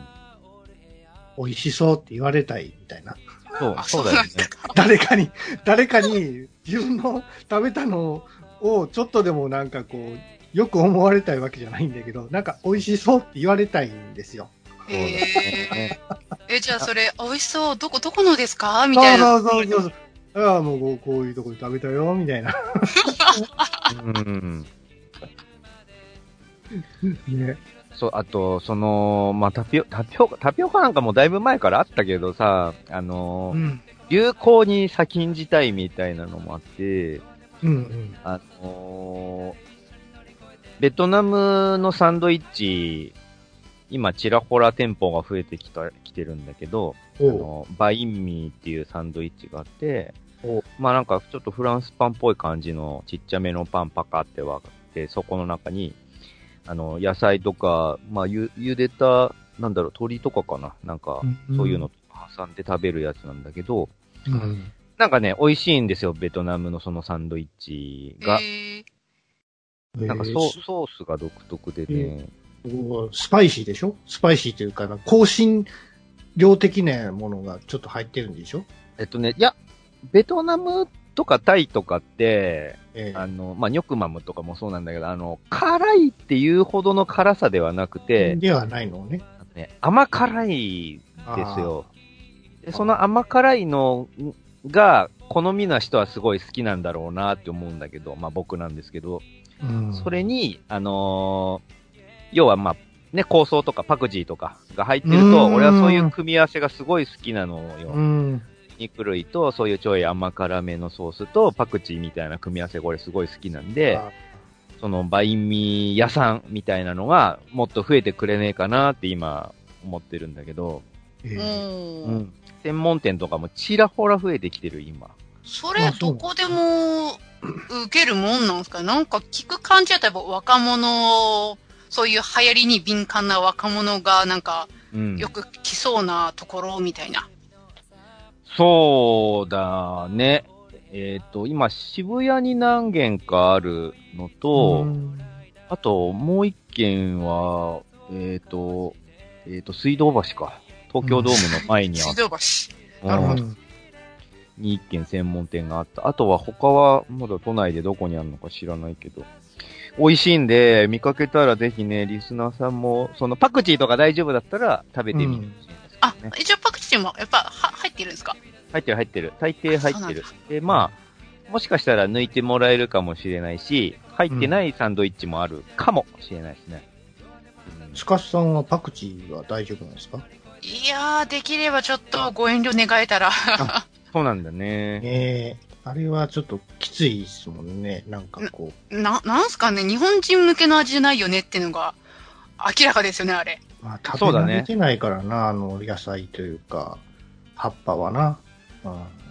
美味しそうって言われたいみたいな。そう、あそうだよね。誰かに、誰かに自分の食べたのをちょっとでもなんかこう、よく思われたいわけじゃないんだけど、なんか美味しそうって言われたいんですよ。えね。ー、え、じゃあそれ、美味しそう、どこ、どこのですか？みたいな。そうそうそうそう。ああ、もうこうこういうとこで食べたよ、みたいな。うん。ね。そう、あと、その、まあ、タピオ、タピオカ、タピオカなんかもだいぶ前からあったけどさ、あのう、ん。流行に先んじたいみたいなのもあって、うんうん。あのベトナムのサンドイッチ、今、ちらほら店舗が増えてきた、来てるんだけど、あの、バインミーっていうサンドイッチがあってお、まあなんかちょっとフランスパンっぽい感じのちっちゃめのパンパカって割って、そこの中に、あの、野菜とか、まあゆ、茹でた、なんだろう、鶏とかかな？なんか、そういうの挟んで食べるやつなんだけど、うん。なんかね、美味しいんですよ、ベトナムのそのサンドイッチが。えなんかソーソースが独特でね、おスパイシーでしょ？スパイシーというかな、香辛料的なものがちょっと入ってるんでしょ？えっとね、いや、ベトナムとかタイとかって、ええ。あの、まあ、ニョクマムとかもそうなんだけど、あの、辛いっていうほどの辛さではなくて、ではないのね。ね、甘辛いですよ。で、その甘辛いのが、好みな人はすごい好きなんだろうなって思うんだけど、まあ僕なんですけど、うん。それに、あのー要はまあ、ね、香草とかパクチーとかが入ってると、うん俺はそういう組み合わせがすごい好きなのよ。うん。肉類と、そういうちょい甘辛めのソースとパクチーみたいな組み合わせが俺すごい好きなんで、あそのバインミー屋さんみたいなのがもっと増えてくれねえかなって今思ってるんだけど、ー、ええもう、うん。専門店とかもちらほら増えてきてる今。それどこでも受けるもんなんですか？なんか聞く感じだったら若者、そういう流行りに敏感な若者がなんかうん。よく来そうなところみたいな。そうだね。えっ、と、今渋谷に何軒かあるのと、うんあともう一軒は、えっ、と、えっ、と、水道橋か。東京ドームの前にあっ水道橋。た。なるほどうんに一軒専門店があった。あとは他はまだ都内でどこにあるのか知らないけど。美味しいんで、見かけたらぜひね、リスナーさんも、そのパクチーとか大丈夫だったら食べてみてほしいんですけどあね。、一応パクチーもやっぱは入ってるんですか？入ってる入ってる。大抵入ってる。で、まあ、もしかしたら抜いてもらえるかもしれないし、入ってないサンドイッチもあるかもしれないですね。うんスカスさんはパクチーは大丈夫なんですか？いやー、できればちょっとご遠慮願えたら。そうなんだね。ええあれはちょっときついですもんね。なんかこな、なんすかね、日本人向けの味じゃないよねっていうのが明らかですよね、あれ。う、まあ、食べそうだね慣れてないからな、あの野菜というか、葉っぱはな。うん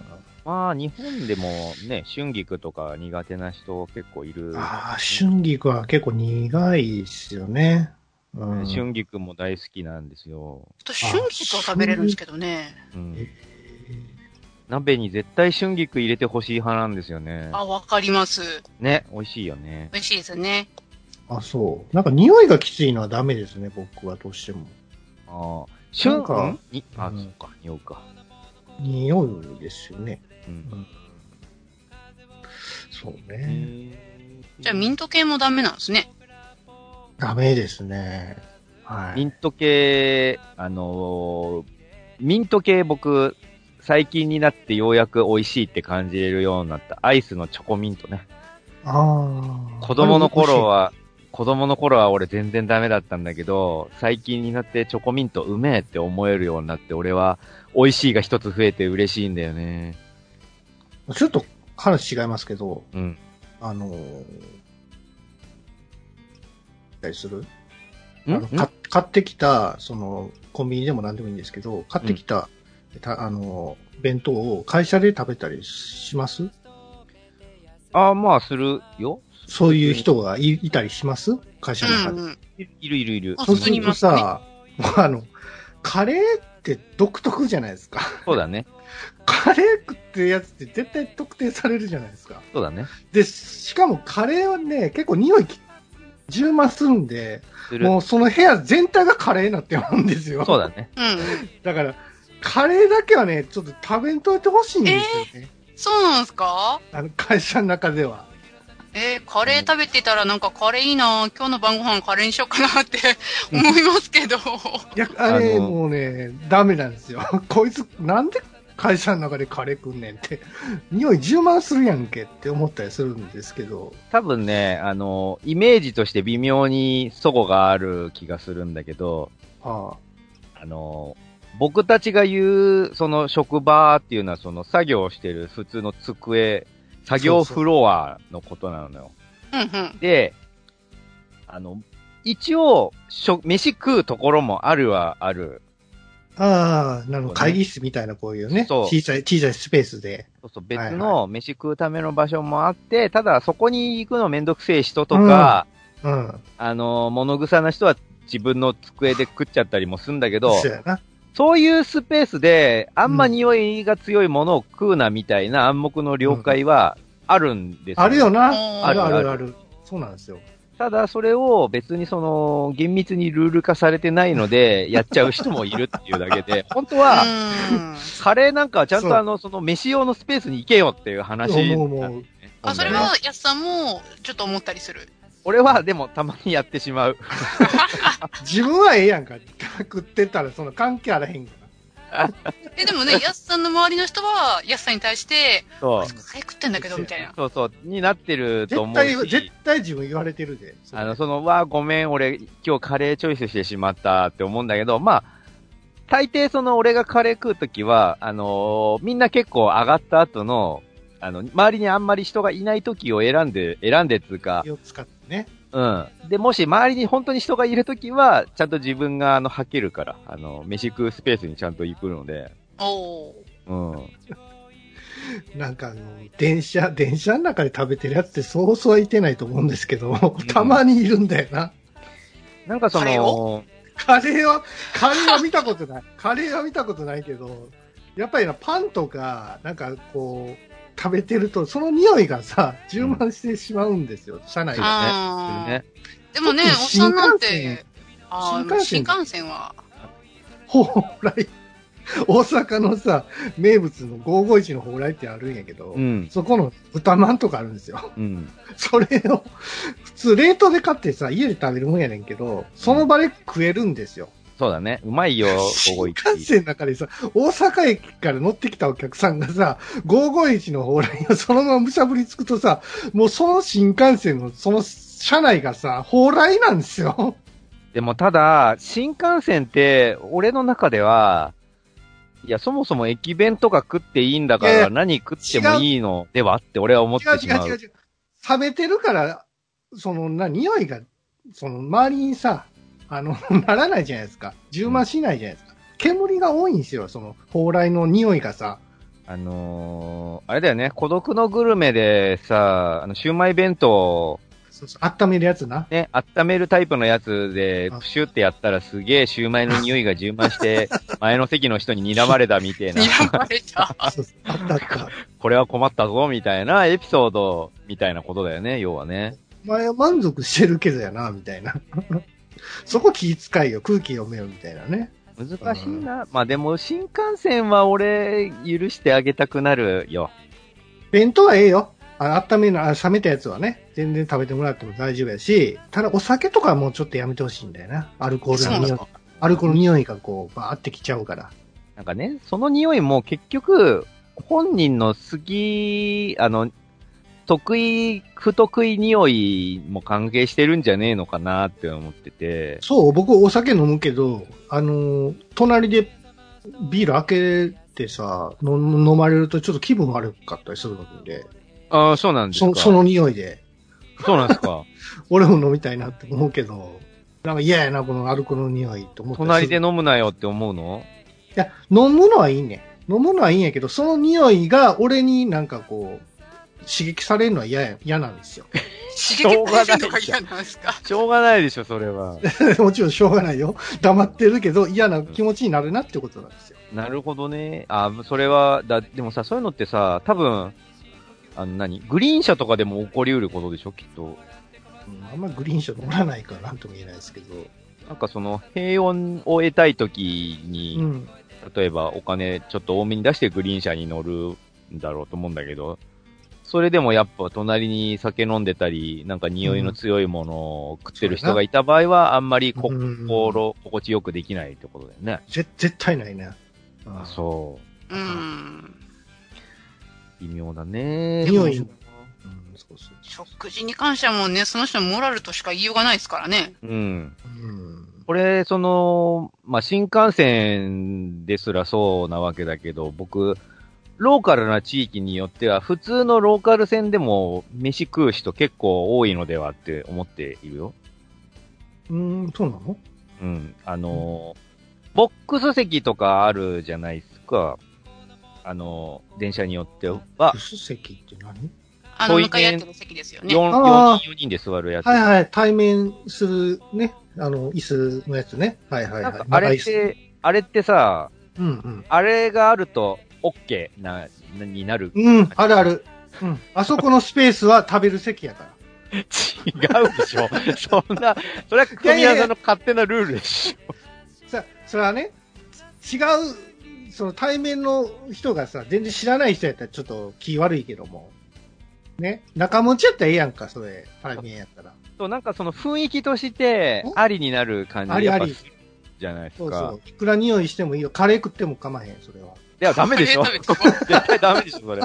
まあ、日本でもね、春菊とか苦手な人結構いる。ああ、春菊は結構苦いですよね。うん、春菊も大好きなんですよ。私、春菊は食べれるんですけどね。うん。鍋に絶対春菊入れてほしい派なんですよね。あ、わかります。ね、美味しいよね。美味しいですね。あ、そう。なんか匂いがきついのはダメですね、僕はどうしても。ああ。旬なんかにあ、うんそっか、匂うか。匂いですよね。うん。そうね。じゃあミント系もダメなんですね。ダメですね。はい。ミント系、あのーミント系僕、最近になってようやく美味しいって感じれるようになった。アイスのチョコミントね。ああ。子供の頃は、子供の頃は俺全然ダメだったんだけど、最近になってチョコミントうめえって思えるようになって、俺は美味しいが一つ増えて嬉しいんだよね。ちょっと話違いますけど、うん。あのー、たりする？買ってきた、その、コンビニでも何でもいいんですけど、買ってきた、たあのー、弁当を会社で食べたりします？ああ、まあ、するよ。そういう人がいいたりします？会社の中で。うんうん。いいるいるいる。あそうすると普通にいますねさ、あの、カレーって独特じゃないですか。そうだね。カレー食ってるやつって絶対特定されるじゃないですか。そうだね。で、しかもカレーはね、結構匂いき充満するんで。もうその部屋全体がカレーになってるんですよ。そうだね。だから、カレーだけはね、ちょっと食べんといてほしいんですよね。そうなんですか？あの、会社の中では。えーカレー食べてたらなんかカレーいいな今日の晩ご飯カレーにしようかなって <laughs> 思いますけど。いや、あれ、もうね、ダメなんですよ。こいつ、なんで会社の中でカレー食んねんって、匂い充満するやんけって思ったりするんですけど、多分ね、あの、イメージとして微妙に齟齬がある気がするんだけど、ああの、僕たちが言う、その職場っていうのは、その作業をしてる普通の机、作業フロアのことなのよ。うんうん。で、あの、一応、しょ飯食うところもあるはある。ああ、なるほど。会議室みたいなこういうね、そう小さい、小さいスペースで。そうそう、別はいの飯食うための場所もあって、ただそこに行くのめんどくせえ人とか、うん。あの、物臭な人は自分の机で食っちゃったりもするんだけど、そうやな。そういうスペースで、あんま匂いが強いものを食うなみたいな暗黙の了解はあるんですあるよな。うんあるああるるある。そうなんですよ。ただ、それを別にその、厳密にルール化されてないので、<laughs> やっちゃう人もいるっていうだけで、<laughs> 本当は、うんカレーなんかはちゃんとあの、その飯用のスペースに行けよっていう話ね。思う思うあ、それは、やすさんも、ちょっと思ったりする？俺はでもたまにやってしまう。<laughs> 自分はええやんか。食ってたらその関係あらへんから。<laughs> え、でもね、やすさんの周りの人は、やすさんに対して、そう食ってんだけど、みたいな。そうそう、になってると思う絶対、絶し。対自分言われてるで。あの、その、わあ、ごめん、俺、今日カレーチョイスしてしまったって思うんだけど、まあ、大抵その、俺がカレー食うときは、あのーみんな結構上がった後の、あの、周りにあんまり人がいないときを選んで、選んでっつうか、気を使ってね。うん。で、もし周りに本当に人がいるときは、ちゃんと自分が、あの、吐けるから、あの、飯食うスペースにちゃんと行くので、おー。うん。<laughs> なんかあの、電車、電車の中で食べてるやつってそうそうはいてないと思うんですけど、たまにいるんだよな。なんかその、カレーは、カレーは見たことない。カレーは見たことないけど、やっぱりな、パンとか、なんかこう、食べてると、その匂いがさ、充満してしまうんですよ、車内が。あーね。でもね、おっさんなん新幹て、新幹線新幹線は、蓬莱。大阪のさ、名物の551の蓬莱ってあるんやけど、うん。そこの豚まんとかあるんですよ。うん。それを、普通冷凍で買ってさ、家で食べるもんやねんけど、その場で食えるんですよ。そうだね。うまいよ、新午後幹線の中でさ、大阪駅から乗ってきたお客さんがさ、551の蓬莱をそのままむしゃぶりつくとさ、もうその新幹線のその車内がさ、蓬莱なんですよ。でもただ、新幹線って、俺の中では、いや、そもそも駅弁とか食っていいんだから、何食ってもいいのではって俺は思ってしまう。違う違う違う。冷めてるから、そのな、匂いが、その周りにさ、あの、<laughs> ならないじゃないですか。充満しないじゃないですか。煙が多いんですよ、その、蓬莱の匂いがさ。あのー、あれだよね、孤独のグルメでさ、あの、シウマイ弁当、そうそう、温めるやつな。ね、温めるタイプのやつであ、プシュってやったらすげえシウマイの匂いが充満して、<laughs> 前の席の人に睨まれたみたいな、睨まれた。<laughs> そうそうあったあった。これは困ったぞ、みたいなエピソード、みたいなことだよね、要はね。お前は満足してるけどやな、みたいな。そこ気遣いよ、空気読めよ、みたいなね。難しいな。まあでも、新幹線は俺、許してあげたくなるよ。弁当はええよ。あ温めの、あ冷めたやつはね、全然食べてもらっても大丈夫やし、ただお酒とかはもうちょっとやめてほしいんだよな。アルコールの匂い。アルコールの匂いがこう、バーってきちゃうから。なんかね、その匂いも結局、本人の好き、あの、得意、不得意匂いも関係してるんじゃねえのかなって思ってて。そう、僕お酒飲むけど、あのー隣でビール開けてさ、の飲まれるとちょっと気分悪かったりするので、ああ、そうなんですか。そその匂いで、そうなんですか。<laughs> 俺も飲みたいなって思うけど、なんか嫌やな、このアルコールの匂いと思って。隣でい飲むなよって思うの？や、飲むのはいいね。飲むのはいいんやけど、その匂いが俺になんかこう、刺激されるのは嫌や、嫌なんですよ。<laughs> 刺激されるのが嫌なんですか？<laughs> しょうがないでしょ、それは。<laughs> もちろんしょうがないよ。黙ってるけど嫌な気持ちになるなってことなんですよ。なるほどね。あ、それは、だ、でもさ、そういうのってさ、多分、あの何？グリーン車とかでも起こりうることでしょ、きっと。うんあんまグリーン車乗らないからなんとも言えないですけど。なんかその、平穏を得たい時に、うん。例えばお金ちょっと多めに出してグリーン車に乗るんだろうと思うんだけど、それでもやっぱ隣に酒飲んでたり、なんか匂いの強いものを食ってる人がいた場合は、あんまりこうん心、心地よくできないってことだよね。ぜ絶対ないね。あそうん。う。微妙だね。匂い。食事に関してはもうね、その人のモラルとしか言いようがないですからね。うん。うん。これ、その、まあ、新幹線ですらそうなわけだけど、僕、ローカルな地域によっては、普通のローカル線でも飯食う人結構多いのではって思っているよ。うん、そうなの？うん。あのーボックス席とかあるじゃないですか。あのー電車によっては、ブス席って何？あの、向かい合ってる席ですよね。4、あー4人、4人で座るやつ。はいはい、対面するね、あの、椅子のやつね。はいはいはい。あれって、あれってさ、うんうん。あれがあると、OK な、なになる。うん、あるある。うん。あそこのスペースは食べる席やから。違うでしょ。そんな、それは組み合わせの勝手なルールでしょ。さ、それはね、違う、その対面の人がさ、全然知らない人やったらちょっと気悪いけども。ね？仲持ちやったらええやんか、それ、対面やったら。そう、なんかその雰囲気として、ありになる感じありありじゃないですか。そうそう。いくら匂いしてもいいよ。カレー食っても構わへん、それは。いや、ダメでしょ絶対ダメでしょ、それ。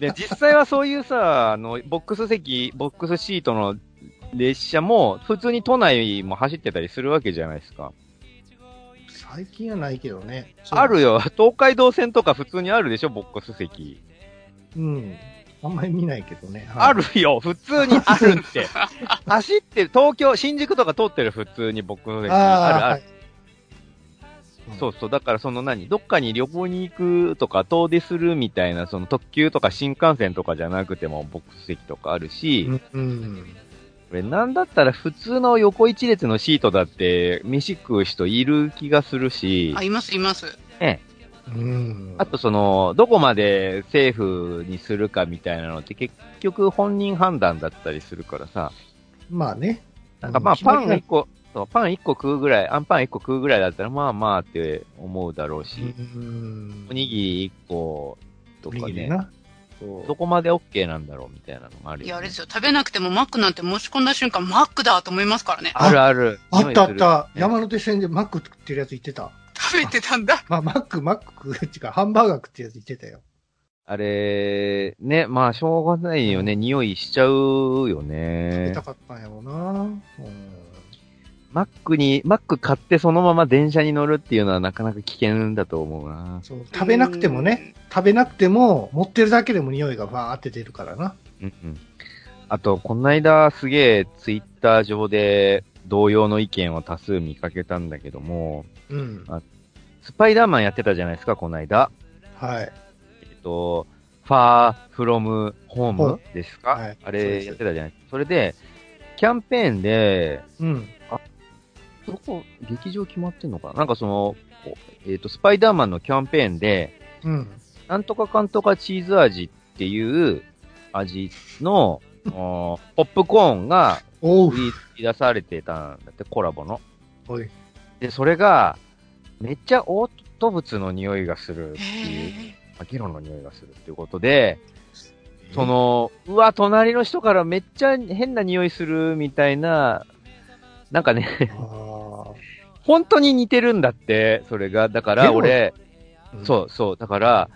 で、実際はそういうさ、あの、ボックス席、ボックスシートの列車も、普通に都内も走ってたりするわけじゃないですか。最近はないけどね。ある。よ。東海道線とか普通にあるでしょ、ボックス席。うん。あんまり見ないけどね。はいあるよ、普通にあるって。<laughs> 走ってる、東京、新宿とか通ってる普通にボックス席。あるある。はいそうそう。だからその何どっかに旅行に行くとか遠出するみたいな、その特急とか新幹線とかじゃなくてもボックス席とかあるし、うん。うん。これなんだったら普通の横一列のシートだって飯食う人いる気がするしあ、、います、います。うん。あとその、どこまでセーフにするかみたいなのって結局本人判断だったりするからさ、まあね。なんかまあパンが1個、そうパン1個食うぐらい、あんパン1個食うぐらいだったらまあまあって思うだろうし、うん。おにぎり1個とおかね、どこまで OK なんだろうみたいなのがあるよ、ね。いや、あれですよ。食べなくてもマックなんて申し込んだ瞬間、マックだと思いますからね。あるある。あったあった。する山手線でマック食ってるやつ言ってた。食べてたんだ。<laughs> まあ、マック、マックっていうか、ハンバーガー食ってるやつ言ってたよ。あれ、ね、まあ、しょうがないよね。匂いしちゃうよ食べねた。かったんやろうな。うん。マックに、マック買ってそのまま電車に乗るっていうのはなかなか危険だと思うな。そう。食べなくてもね、食べなくても、持ってるだけでも匂いがバーって出るからな。うんうん。あと、この間すげえツイッター上で同様の意見を多数見かけたんだけども、うん。スパイダーマンやってたじゃないですか、この間。はい。えっと、ファーフロムホームはいですか、はいあれやってたじゃないですか。それで、キャンペーンで、うん。どこ、劇場決まってんのかな？なんかその、こうえっ、と、スパイダーマンのキャンペーンで、うん。なんとかかんとかチーズ味っていう味の、ポップコーンがおう売。り出されてたんだって、コラボの。おい。で、それが、めっちゃオート物の匂いがするっていう、へまあゲロの匂いがするっていうことで、その、うわ、隣の人からめっちゃ変な匂いするみたいな、なんかね、<laughs> 本当に似てるんだって、それが。だから俺、うんそうそう、だから、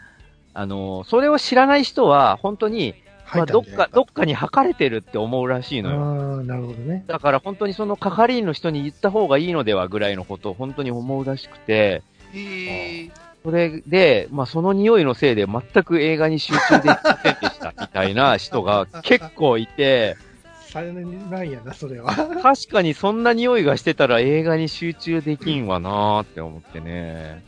あの、それを知らない人は、本当に、まあ、どっか、どっかに吐かれてるって思うらしいのよ。ああ、なるほどね。だから本当にその係員の人に言った方がいいのではぐらいのことを本当に思うらしくて。それで、まあその匂いのせいで全く映画に集中できませんでしたみたいな人が結構いて、されないやな、それは。確かにそんな匂いがしてたら映画に集中できんわなーって思ってね。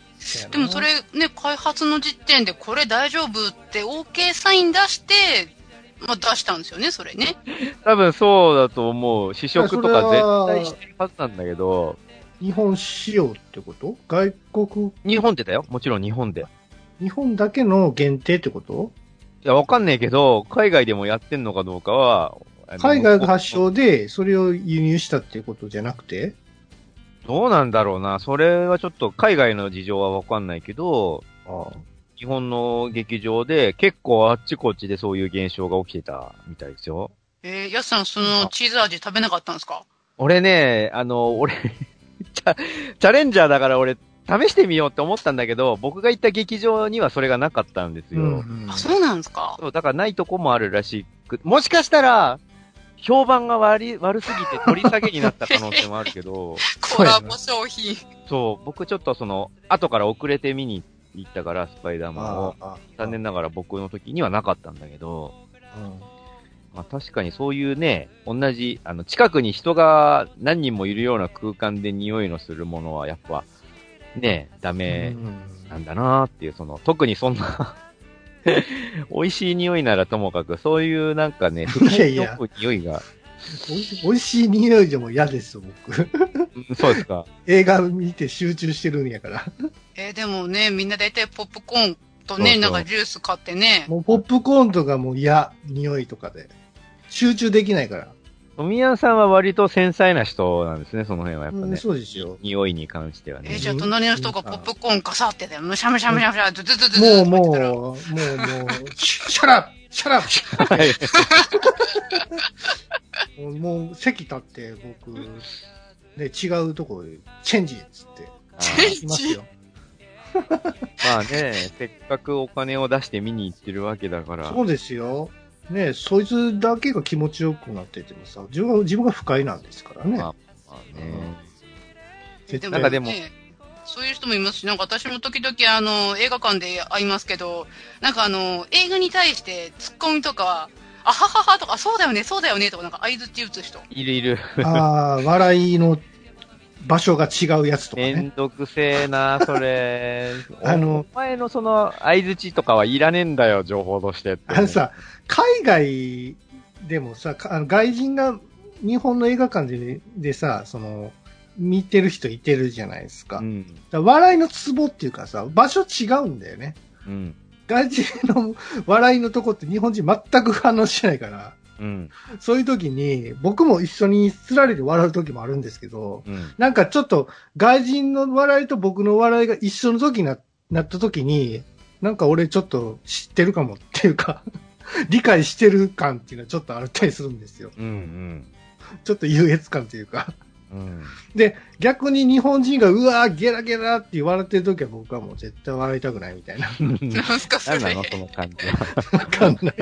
でもそれね、開発の時点でこれ大丈夫って OK サイン出して、まあ出したんですよね、それね。多分そうだと思う。試食とかいやそれは絶対してるはずなんだけど、日本仕様ってこと？外国、日本でだよ。もちろん日本で。日本だけの限定ってこと？いや、わかんねえけど、海外でもやってんのかどうかは、海外が発祥で、それを輸入したっていうことじゃなくて？どうなんだろうな。それはちょっと海外の事情はわかんないけど、あ日本の劇場で結構あっちこっちでそういう現象が起きてたみたいですよ。えー、やすさんそのチーズ味食べなかったんですか？俺ね、あの、俺 <laughs> チャ、チャレンジャーだから俺、試してみようって思ったんだけど、僕が行った劇場にはそれがなかったんですよ。うんあ、そうなんですか？そう、だからないとこもあるらしく、もしかしたら、評判が悪い、悪すぎて取り下げになった可能性もあるけど、<laughs> コラボ商品。そう、僕ちょっとその、後から遅れて見に行ったから、スパイダーマンを。残念ながら僕の時にはなかったんだけど、うんまあ確かにそういうね、同じ、あの、近くに人が何人もいるような空間で匂いのするものはやっぱ、ね、ダメうんなんだなっていう、その、特にそんな、<laughs> 美味しい匂いならともかく、そういうなんかね、不 <laughs> いやいや快に匂いが、おいし美味しい匂いでも嫌ですよ、僕。うんそうですか。映画見て集中してるんやから。えーでもね、みんな大体ポップコーンとね、そうそうなんかジュース買ってね。もうポップコーンとかもう嫌、匂いとかで。集中できないから。富谷さんは割と繊細な人なんですね、その辺はやっぱうんね。そうですよ。匂いに関してはねえー。じゃあ隣の人がポップコーンガサってで、むしゃむしゃむしゃむしゃ、ズズズズズもうもう、もうもう、シャラップシャラッ。もうもう席立って僕、ね、違うとこでチェンジっつって。チェンジ。まあね、せっかくお金を出して見に行ってるわけだから。そうですよ。ねそいつだけが気持ちよくなっててもさ、自分が、自分が不快なんですからね。まあまあね。絶対なんかでもねそういう人もいますし、なんか私も時々あの、映画館で会いますけど、なんかあの、映画に対してツッコミとか、あはははとか、そうだよね、そうだよねとか、なんか相づち打つ人。いるいる。ああ、笑いの場所が違うやつとかめね。んどくせえな、それ。<laughs> あのお前のその、相づちとかはいらねえんだよ、情報としてって。あのさ、海外でもさ、かあの外人が日本の映画館ででさ、その、見てる人いてるじゃないですか。うん。ら笑いのツボっていうかさ、場所違うんだよね。うん。外人の笑いのとこって日本人全く反応しないから、うん。そういう時に、僕も一緒に釣られて笑う時もあるんですけど、うん。なんかちょっと外人の笑いと僕の笑いが一緒の時にななった時に、なんか俺ちょっと知ってるかもっていうか、<laughs> 理解してる感っていうのはちょっとあったりするんですよ。うん。うん。ちょっと優越感というか。うん。で、逆に日本人がうわーゲラゲラって笑ってる時は僕はもう絶対笑いたくないみたいな。なんすか、それ。何なのその感じは。わかんない。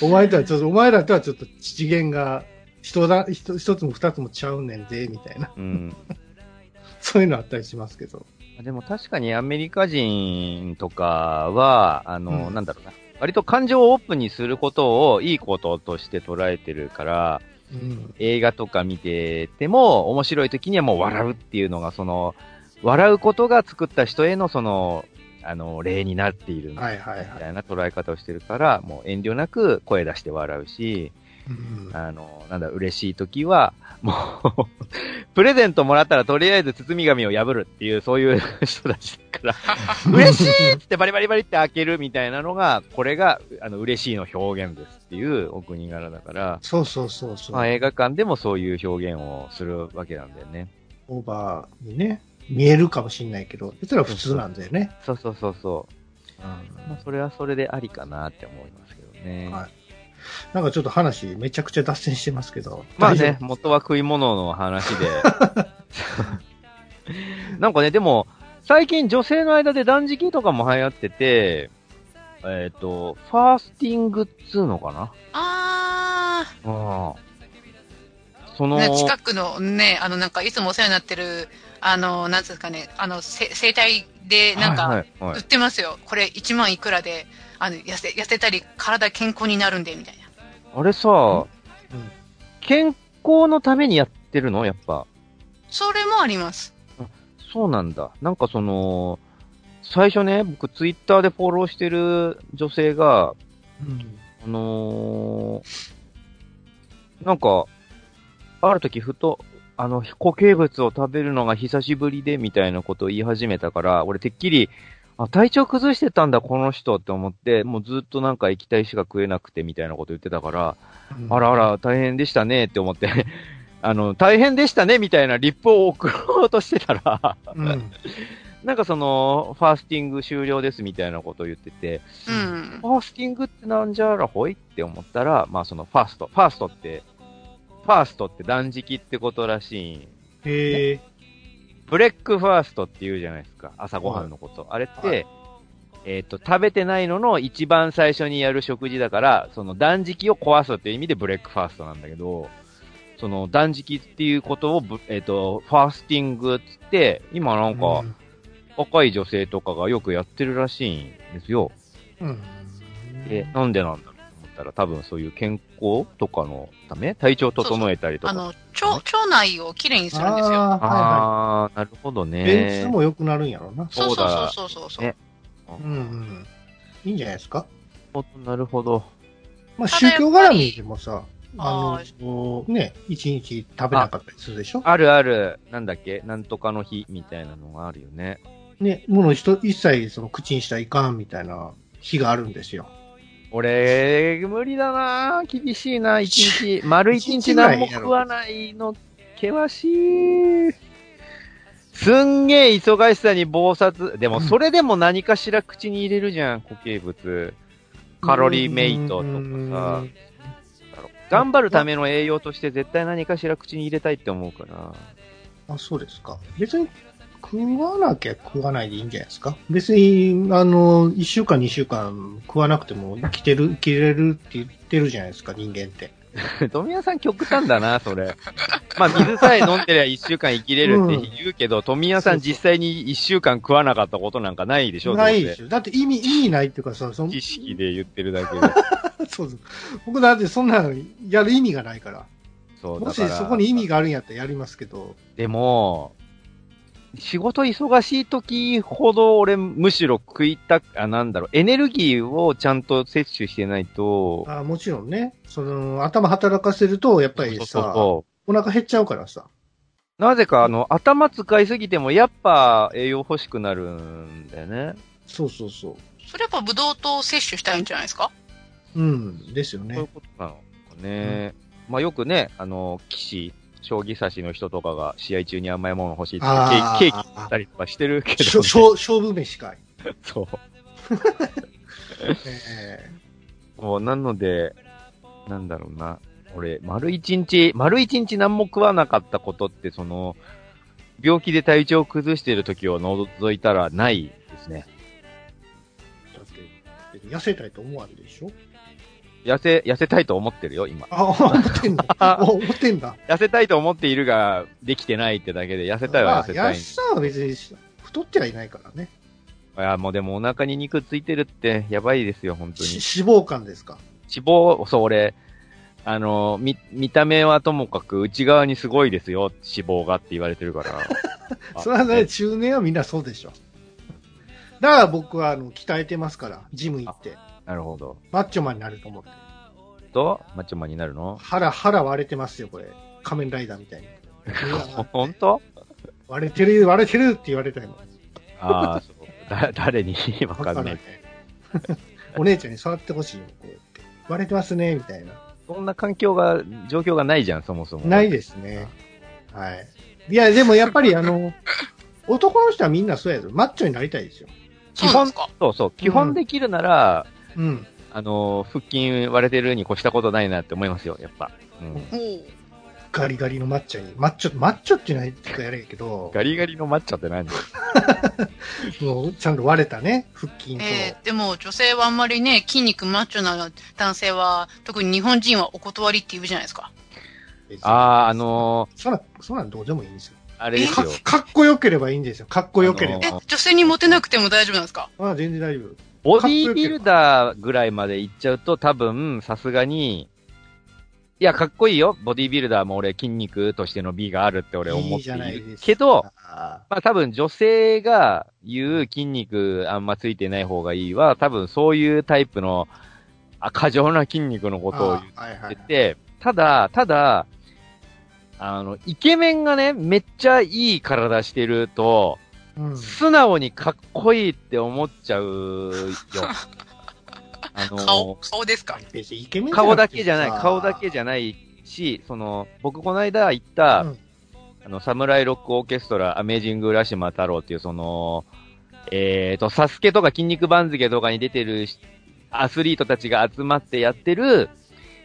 お前とはちょっと、お前らとはちょっと次元が一だ一一つも二つもちゃうねんぜ、みたいな。うん。そういうのあったりしますけど。でも確かにアメリカ人とかは、あの、うんなんだろうな。割と感情をオープンにすることをいいこととして捉えてるから、うん。映画とか見てても、面白い時にはもう笑うっていうのが、その、笑うことが作った人へのその、あの、例になっているみ。たいな捉え方をしてるから、もう遠慮なく声出して笑うし、うんあの、なんだ、嬉しい時は、もう、<laughs> プレゼントもらったらとりあえず包み紙を破るっていう、そういう人たちだから、<laughs> 嬉しいってバリバリバリって開けるみたいなのが、これが、あの、嬉しいの表現ですっていうお国柄だから、そうそうそうそう。まあ映画館でもそういう表現をするわけなんだよね。オーバーにね。見えるかもしれないけど、実は普通なんだよね。そうそうそうそう。まあ、それはそれでありかなって思いますけどね。はいなんかちょっと話めちゃくちゃ脱線してますけど。まあね、元は食い物の話で。<laughs> なんかね、でも、最近女性の間で断食とかも流行ってて、えっ、と、ファースティングっつうのかな？あうん。その、ー、ね、近くのね、あの、なんか、いつもお世話になってる、あの、なんつうんですかね、あの、せ生態で、なんか、はいはいはい売ってますよ。これ1万いくらで、あの、痩せ、痩せたり、体健康になるんで、みたいな。あれさ、うん健康のためにやってるの？やっぱ。それもあります。そうなんだ。なんかその、最初ね、僕ツイッターでフォローしてる女性が、うんあのーなんか、ある時ふと、あの、固形物を食べるのが久しぶりでみたいなことを言い始めたから、俺てっきり、あ、体調崩してたんだ、この人って思って、もうずっとなんか液体しか食えなくてみたいなこと言ってたから、あらあら、大変でしたねって思って、<laughs> あの、大変でしたねみたいなリップを送ろうとしてたら、うん。<laughs> なんかその、ファースティング終了ですみたいなことを言ってて、うん。 fasting ってなんじゃらほいって思ったら、まあその fast。fast って、 fast って断食ってことらしい。へえ。 breakfast って言うじゃないですか。朝ごはんのこと。あれって、はいえっ、と、食べてないのの一番最初にやる食事だから、その断食を壊すっていう意味で breakfast なんだけど、その断食っていうことをブ、えっ、と、 fasting っつって、今なんか、うん若い女性とかがよくやってるらしいんですよ。うん。で、なんでなんだろったら、多分そういう健康とかのため体調整えたりとか。あの、腸、腸内をきれいにするんですよ。あーはいはあーなるほどい。ね。便通も良くなるんやろうな。そうそうそうだそうそうそう。ねうんうん。いいんじゃないですか？なるほど。まあ、宗教絡みでもさ、ああの、ね、一日食べなかったりするでしょ？あるある、なんだっけ？なんとかの日みたいなのがあるよね。ね、もの一一切その口にしたらいかんみたいな日があるんですよ。俺、無理だな厳しいな一日。丸一日何も食わないの、険しい。すんげえ忙しさに暴殺。でも、それでも何かしら口に入れるじゃん、固形物。カロリーメイトとかさ。頑張るための栄養として絶対何かしら口に入れたいって思うから。あ、そうですか。別に食わなきゃ食わないでいいんじゃないですか？別に、あの、一週間二週間食わなくても生きてる、生きれるって言ってるじゃないですか、人間って。<laughs> 富谷さん極端だな、それ。まあ、水さえ飲んでりゃ一週間生きれるって言うけど、富谷さん実際に一週間食わなかったことなんかないでしょないですよ。だって意味、意味ないっていうかさ、その知識で言ってるだけで。<laughs> そうそう。僕だってそんなのやる意味がないから。そう、もだから。しそこに意味があるんやったらやりますけど。でも、仕事忙しい時ほど俺むしろ食いたく、あ、なんだろう、エネルギーをちゃんと摂取してないと、あもちろんね、その、頭働かせると、やっぱりそうさ、そうそお腹減っちゃうからさ。うなぜかあの、頭使いすぎてもやっぱ栄養欲しくなるんだよね。そうそうそそれやっぱブドウ糖摂取したいんじゃないですか？う。うん、ですよそういうね。ことなのかね。まあよくね、あの、棋士、将棋指しの人とかが試合中に甘いもの欲しいってケあーーキケーキ食ったりとかしてるけしど、ね。勝負飯かい。<laughs> そう。<laughs> えもう、なので、なんだろうな。俺、丸一日、丸一日何も食わなかったことって、その、病気で体調を崩している時を除いたらないですね。ーだって、痩せたいと思わんでしょ？痩せ、痩せたいと思ってるよ、今。あ、思ってんだ。あ思ってんだ。痩せたいと思っているが、できてないってだけで、痩せたいは痩せたい。あ痩せたは別に太ってはいないからね。いや、もうでもお腹に肉ついてるって、やばいですよ、本当に。し脂肪肝ですか？脂肪、そう、俺、あの、見、見た目はともかく内側にすごいですよ、脂肪がって言われてるから。<laughs> あそれはね、中年はみんなそうでしょ。だから僕は、あの、鍛えてますから、ジム行って。なるほど。マッチョマンになると思って。と、マッチョマンになるの？腹、腹割れてますよ、これ。仮面ライダーみたいに。<laughs> 本当？割れてる、割れてるって言われたよ。ああ、そう。だ、誰にわかんない。お姉ちゃんに触ってほしいよ、こうやって。割れてますね、みたいな。そんな環境が、状況がないじゃん、そもそも。ないですね。はい。いや、でもやっぱりあの、男の人はみんなそうやぞ。マッチョになりたいですよ。そうなんですか？そうそう。基本できるなら、うん。あの、腹筋割れてるに越したことないなって思いますよ、やっぱ。うん。ガリガリのマッチョに。マッチョ、マッチョっていうのは言ってやれんけど、ガリガリのマッチョって何？<laughs> もうちゃんと割れたね、腹筋と。えー、でも女性はあんまりね、筋肉マッチョな男性は、特に日本人はお断りって言うじゃないですか。あー、あのそんなん、そんなんどうでもいいんですよ。ー、あれですかよ。かっこよければいいんですよ。かっこよければ。えあの、女性にモテなくても大丈夫なんですか？ああ、全然大丈夫。ボディービルダーぐらいまで行っちゃうと多分、さすがに、いや、かっこいいよ。ボディービルダーも俺筋肉としての美があるって俺思っているけど、、あまあ多分女性が言う筋肉あんまついてない方がいいは、多分そういうタイプの、あ、過剰な筋肉のことを言あはいはいってて、ただ、ただ、あの、イケメンがね、めっちゃいい体してると、うん。素直にかっこいいって思っちゃうよ。<laughs> あの顔、顔ですか？顔だけじゃない、さ顔だけじゃないし、その、僕この間行った、うん。あの、サムライロックオーケストラ、アメージングラシマ太郎っていう、その、えーと、サスケとか筋肉番付とかに出てるしアスリートたちが集まってやってる、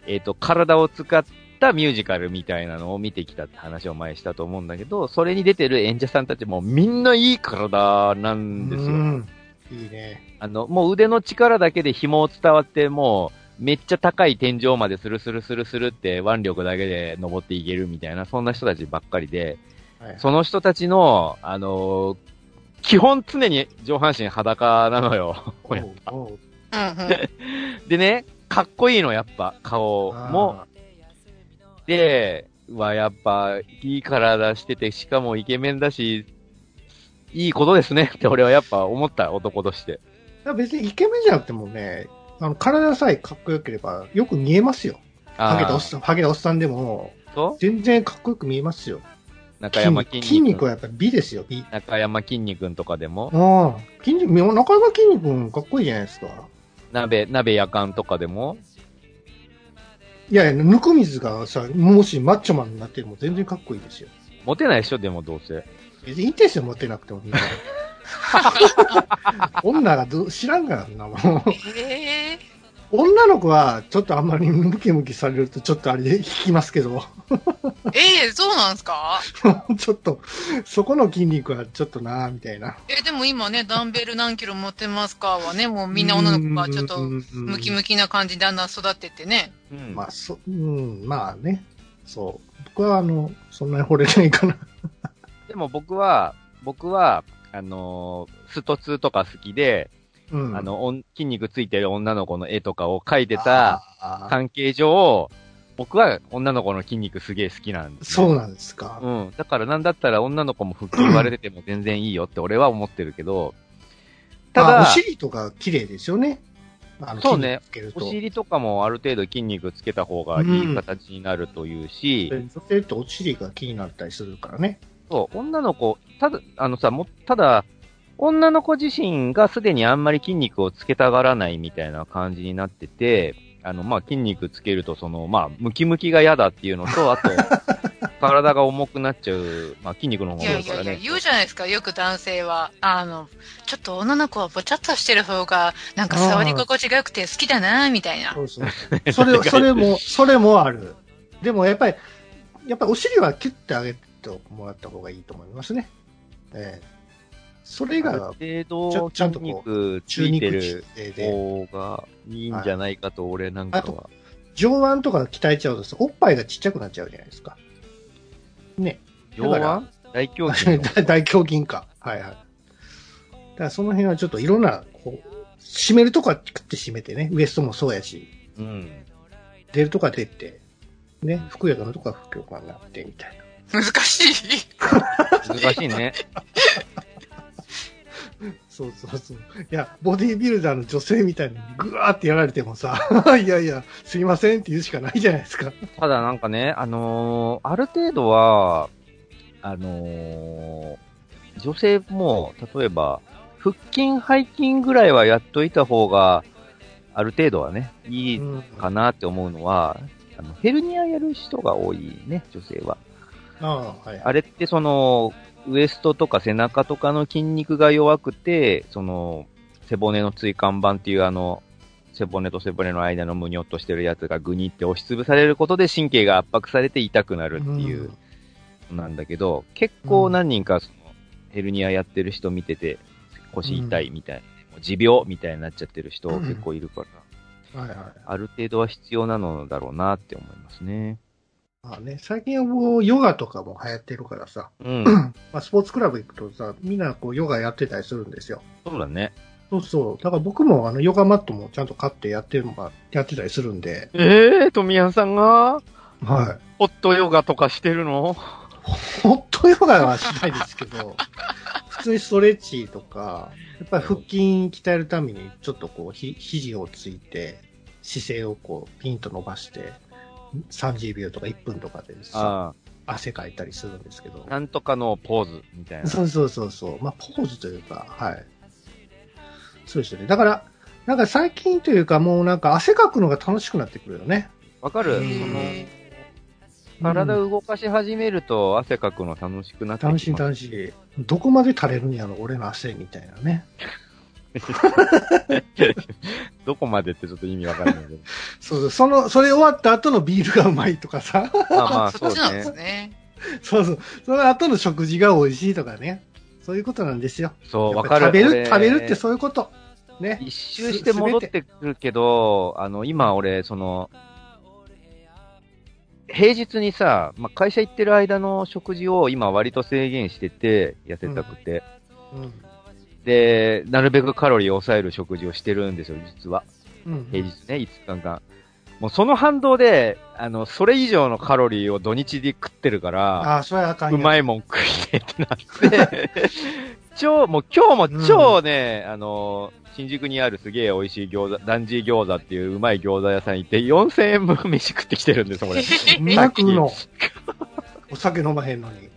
えーと、体を使ったミュージカルみたいなのを見てきたって話を前にしたと思うんだけど、それに出てる演者さんたちもみんないい体なんですよ。うんいいね。あの、もう腕の力だけで紐を伝わって、もう、めっちゃ高い天井までスルスルスルスルって腕力だけで登っていけるみたいな、そんな人たちばっかりで、はいその人たちの、あのー基本常に上半身裸なのよ。<laughs> でね、かっこいいの、やっぱ、顔も。で、うわ、やっぱ、いい体してて、しかもイケメンだし、いいことですねって俺はやっぱ思った、男として。別にイケメンじゃなくてもね、あの体さえかっこよければよく見えますよ。ハゲたおっさん、ハゲたおっさんでも、と？全然かっこよく見えますよ。中山筋筋肉。肉はやっぱり美ですよ、美。中山筋肉とかでも、ああ、筋肉、中山筋肉かっこいいじゃないですか。鍋、鍋やかんとかでも、いやいや、ぬくみずがさ、もしマッチョマンになっても全然かっこいいですよ。モテないでしょ、でもどうせ。別にいいんですよ、持ってなくてもみんな。<laughs> 女がど知らんからな、もう。ええ女の子は、ちょっとあんまりムキムキされると、ちょっとあれで引きますけど、ええそうなんですか？<laughs> ちょっと、そこの筋肉はちょっとなみたいな。え、でも今ね、ダンベル何キロ持ってますかはね、もうみんな女の子がちょっとムキムキな感じでだんだん育ってってね。うん。まあ、そ、うん、まあね。そう。僕は、あの、そんなに惚れないかな。でも僕は、僕は、あのースト2とか好きで、うん。あの、筋肉ついてる女の子の絵とかを描いてた関係上、僕は女の子の筋肉すげえ好きなんです、そうなんですか。うん。だからなんだったら女の子も腹筋割れてても全然いいよって俺は思ってるけど、たあおだ、尻とか綺麗ですよね。そうね。お尻とかもある程度筋肉つけた方がいい形になるというし、女性ってお尻が気になったりするからね。そう、女の子、ただ、あのさ、も、ただ、女の子自身がすでにあんまり筋肉をつけたがらないみたいな感じになってて、あの、まあ、筋肉つけると、その、まあ、ムキムキが嫌だっていうのと、あと、<laughs> 体が重くなっちゃう、まあ、筋肉の方いが多いからね。やいやいや、言うじゃないですか、よく男性は。あの、ちょっと女の子はぼちゃっとしてる方が、なんか触り心地が良くて好きだな、みたいなそ。うそうそう。それ、<laughs> それも、それもある。でもやっぱり、やっぱりお尻はキュッて上げてもらった方がいいと思いますね。ええそれが程ち度ょちゃんと肉つい中肉てる方がいいんじゃないかと、俺なんかあとは。上腕とか鍛えちゃうとさ、おっぱいがちっちゃくなっちゃうじゃないですか。ね。上だから腕？大胸筋の <laughs> 大大胸筋か。はいはい。だからその辺はちょっといろんな、こう、締めるとこはクッて締めてね、ウエストもそうやし、うん。出るとこは出て、ね、ふくよかなとこはふくよかになってみたいな。難しい。難しいね。<laughs> <laughs> そうそうそう。いや、ボディービルダーの女性みたいにグワーってやられてもさ、<laughs> いやいや、すいませんって言うしかないじゃないですか。ただなんかね、あのーある程度は、あのー女性も、例えば、腹筋、背筋ぐらいはやっといた方が、ある程度はね、いいうんかなって思うのは、あのヘルニアやる人が多いね、女性は。ああ、はい。あれってその、ウエストとか背中とかの筋肉が弱くて、その、背骨の椎間板っていうあの、背骨と背骨の間のむにょっとしてるやつがグニって押しつぶされることで神経が圧迫されて痛くなるっていう、なんだけど、結構何人かその、ヘルニアやってる人見てて、腰痛いみたいな、持病みたいになっちゃってる人結構いるから、はいはい。ある程度は必要なのだろうなって思いますね。まあね、最近はもうヨガとかも流行ってるからさ、うん。<clears throat> まあ、スポーツクラブ行くとさ、みんなこうヨガやってたりするんですよ。そうだね。そうそう。だから僕もあのヨガマットもちゃんと買ってやってるのが、やってたりするんで、ええー、富谷さんが、はい。ホットヨガとかしてるの？ホットヨガはしないですけど、<laughs> 普通にストレッチとか、やっぱり腹筋鍛えるためにちょっとこう、ひ、肘をついて、姿勢をこう、ピンと伸ばして、30秒とか1分とかでさ、あ汗かいたりするんですけどあ、。なんとかのポーズみたいな。そうそうそうそう。まあ、ポーズというか、はい。そうですよね。だから、なんか最近というかもうなんか汗かくのが楽しくなってくるよね。わかる？その、へ体を動かし始めると汗かくの楽しくなってきます楽しい楽しい。どこまで垂れるんやろ、俺の汗みたいなね。<laughs> どこまでってちょっと意味わかんないけど。そうそう、その、それ終わった後のビールがうまいとかさ。まあまあ、<laughs> そうでねす。ね。そうそう。その後の食事が美味しいとかね。そういうことなんですよ。そう、やわかる。食べる、俺食べるってそういうこと。ね。一周して戻ってくるけど、あの、今俺、その、平日にさ、まあ、会社行ってる間の食事を今割と制限してて、痩せたくて。うん。で、なるべくカロリーを抑える食事をしてるんですよ、実は。うん。平日ね、5日間。もうその反動で、あの、それ以上のカロリーを土日で食ってるから、ああ、それはあかんようまいもん食いねえってなって、<laughs> 超、もう今日も超ね、あの、新宿にあるすげえ美味しい餃子、ダンジー餃子っていううまい餃子屋さん行って4000円分飯食ってきてるんです、俺。<laughs> うまくの。お酒飲まへんのに。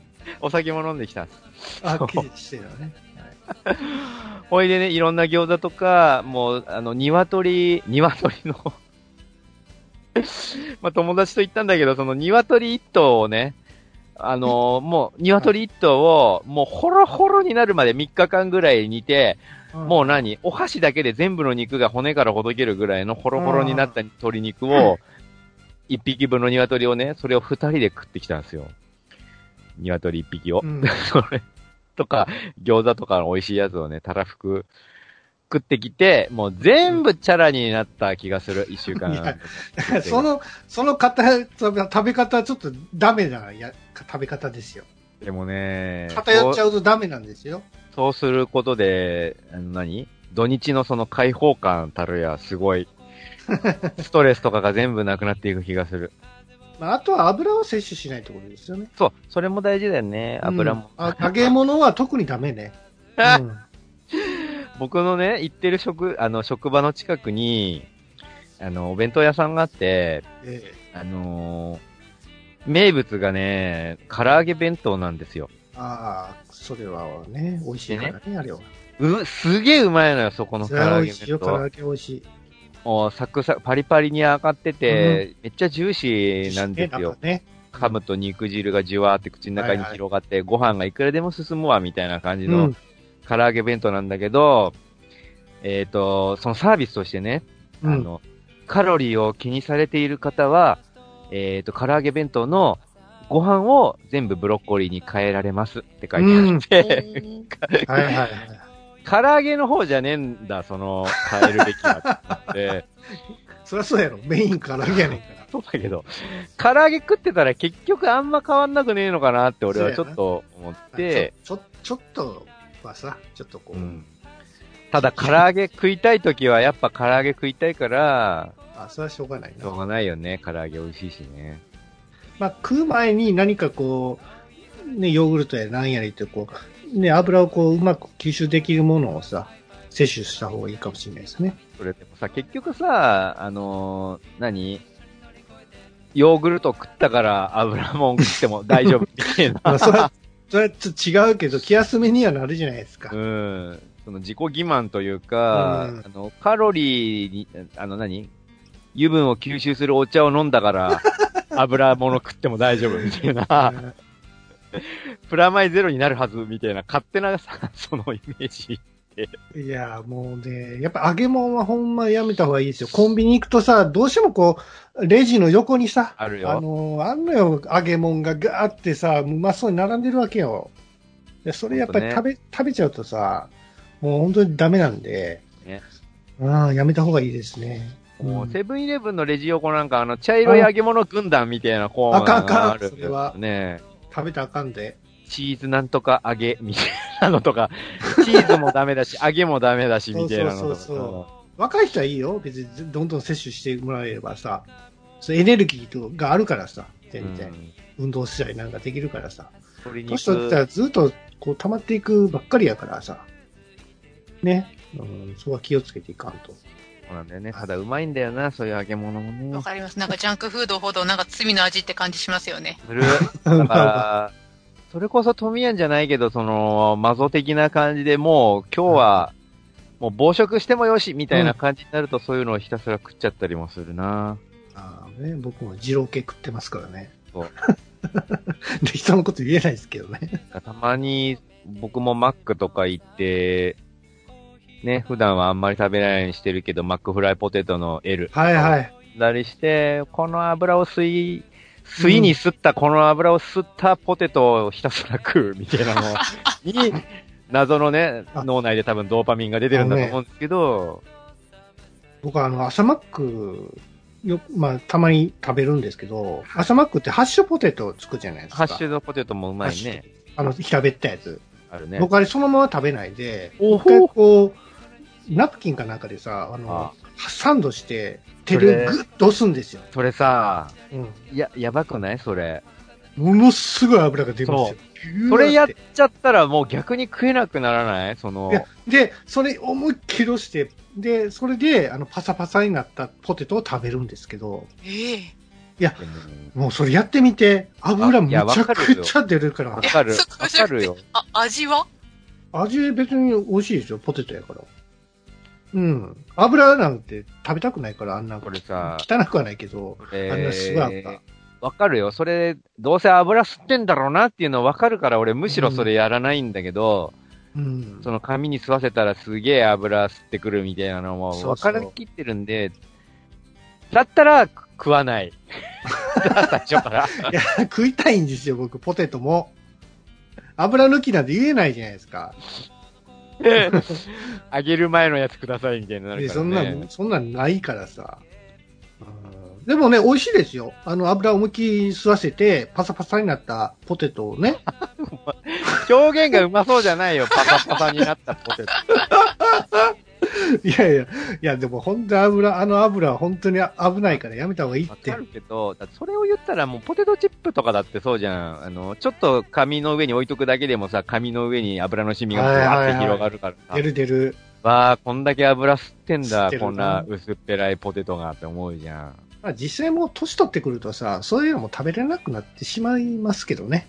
お酒も飲んできたんです。あ、してるよね。は <laughs> いほいでね、いろんな餃子とか、もう、あの、鶏、鶏の <laughs> まあ、友達と行ったんだけど、その鶏一頭をね、あのーもう、鶏一頭を、もう、ホロホロになるまで3日間ぐらい煮て、もう何お箸だけで全部の肉が骨からほどけるぐらいのホロホロになった鶏肉を、1匹分の鶏をね、それを2人で食ってきたんですよ。鶏1匹を。うん <laughs> それとか、餃子とかの美味しいやつをね、たらふく食ってきて、もう全部チャラになった気がする、一週間。その、その方、食べ方はちょっとダメなや食べ方ですよ。でもね、偏っちゃうとダメなんですよ。そうすることで、何？土日のその解放感たるや、すごい、<laughs> ストレスとかが全部なくなっていく気がする。まあ、あとは油を摂取しないってことですよね。そう、それも大事だよね、油も。うんあ揚げ物は特にダメね。うん僕のね、行ってる職、あの、職場の近くに、あの、お弁当屋さんがあって、ええあのー名物がね、唐揚げ弁当なんですよ。ああ、それはね、美味しいからね、あれは。う、すげえうまいのよ、そこの唐揚げ美味しいよ、弁当。唐揚げ美味しい。もうサクサク、パリパリに揚がってて、めっちゃジューシーなんですよね。。ね。噛むと肉汁がじゅわーって口の中に広がって、ご飯がいくらでも進むわ、みたいな感じのうん。唐揚げ弁当なんだけど、えっ、と、そのサービスとしてね、うんあの、カロリーを気にされている方は、えっ、と、唐揚げ弁当のご飯を全部ブロッコリーに変えられますって書いてあって、<laughs> <laughs> はいはいはい。唐揚げの方じゃねえんだ、その、変えるべきはって。<laughs> そりゃそうやろ。メイン唐揚げやねんから。そうだけど、唐揚げ食ってたら結局あんま変わんなくねえのかなって俺はちょっと思って、ちょ、ちょっとはさ、ちょっとこう、うんただ唐揚げ食いたい時はやっぱ唐揚げ食いたいから、あ、それはしょうがないな。しょうがないよね、唐揚げ美味しいしね。まあ、食う前に何かこう、ね、ヨーグルトや何やりってこう、ね、油をこう、うまく吸収できるものをさ、摂取した方がいいかもしれないですね。それでもさ、結局さ、あのー何？ヨーグルト食ったから油もん食っても <laughs> 大丈夫みたいまあ、な。それは、それはちょっと違うけど、気休めにはなるじゃないですか。うん。その自己欺瞞というか、うんあの、カロリーに、あの何？油分を吸収するお茶を飲んだから、<laughs> 油物食っても大丈夫みたいな。<laughs> プラマイゼロになるはずみたいな勝手なさ、<laughs> そのイメージ。いや、もうね、やっぱ揚げ物はほんまやめた方がいいですよ。コンビニ行くとさ、どうしてもこう、レジの横にさ、あるよ。あの、あんのよ、揚げ物がガーってさ、うまそうに並んでるわけよ。でそれやっぱり食べ、食べちゃうとさ、もう本当にダメなんで、ねうん、やめた方がいいですね。もう、うんセブンイレブンのレジ横なんか、あの、茶色い揚げ物軍団みたいなコーナーあかんあかんがある。それはね食べたらあかんで。チーズなんとか揚げみたいなのとか、<laughs> チーズもダメだし、揚げもダメだし、みたいなのとか。そうそうそう若い人はいいよ。別にどんどん摂取してもらえればさ、そうエネルギーがあるからさ、全然。うん運動したりなんかできるからさ。鶏年取ったらずっとこう溜まっていくばっかりやからさ。ね。うん、そこは気をつけていかんと。そうなんだよね。ただうまいんだよな、そういう揚げ物もねわ。かります。なんかジャンクフードほどなんか罪の味って感じしますよね。する。だから、それこそ富やんじゃないけど、その、マゾ的な感じでもう、今日は、もう暴食してもよし、みたいな感じになると、そういうのをひたすら食っちゃったりもするな。ああね、僕も二郎系食ってますからね。そうで、<laughs> 人のこと言えないですけどね。たまに、僕もマックとか行って、ね、普段はあんまり食べないようにしてるけど、マックフライポテトの L。はいはい。だりして、この油を吸い、吸いに吸った、この油を吸ったポテトをひたすら食うみたいなの <laughs> に、謎のね、あ脳内で多分ドーパミンが出てるんだと思うんですけど、僕はあの、朝マック、よ、まあ、たまに食べるんですけど、朝マックってハッシュポテトつくじゃないですか。ハッシュドポテトもうまいね。あの、平べったやつ。あるね。僕あれそのまま食べないで、お一回こう、ナプキンかなんかでさ、あの、あサンドして、手でグッと押すんですよ。それさ、うん。や、やばくない？それ。ものすごい油が出ますよ。それやっちゃったらもう逆に食えなくならない？そのい、やで、それ思いっきり押して、で、それで、あの、パサパサになったポテトを食べるんですけど、ええもうそれやってみて、油むちゃくちゃ出るからわ、かる。いやわかるよ。あ、味は？味別に美味しいですよ、ポテトやから。うん。油なんて食べたくないから、あんなこれさ、汚くはないけど、これあんなすごい油。わかるよ。それ、どうせ油吸ってんだろうなっていうのわかるから、俺むしろそれやらないんだけど、うん。その紙に吸わせたらすげえ油吸ってくるみたいなのもそうわそうかりきってるんで、だったら食わない。<laughs> 最初から。いや、食いたいんですよ、僕、ポテトも。油抜きなんて言えないじゃないですか。<laughs> 揚げる前のやつくださいみたいになるでからそんな。そんなんないからさ。うんでもね、美味しいですよ。あの、油を思いっきり吸わせて、パサパサになったポテトをね。<laughs> 表現がうまそうじゃないよ。パサパサになったポテト。<laughs> <laughs> いやいや、いや、でも本当に油、あの油は本当に危ないからやめた方がいいってわか。るけど、それを言ったらもうポテトチップとかだってそうじゃん。あの、ちょっと紙の上に置いとくだけでもさ、紙の上に油の染みがブワーって広がるからさ。出る出る。わあ、こんだけ油吸ってんだ、こんな薄っぺらいポテトがって思うじゃん。まあ実際もう年取ってくるとさ、そういうのも食べれなくなってしまいますけどね。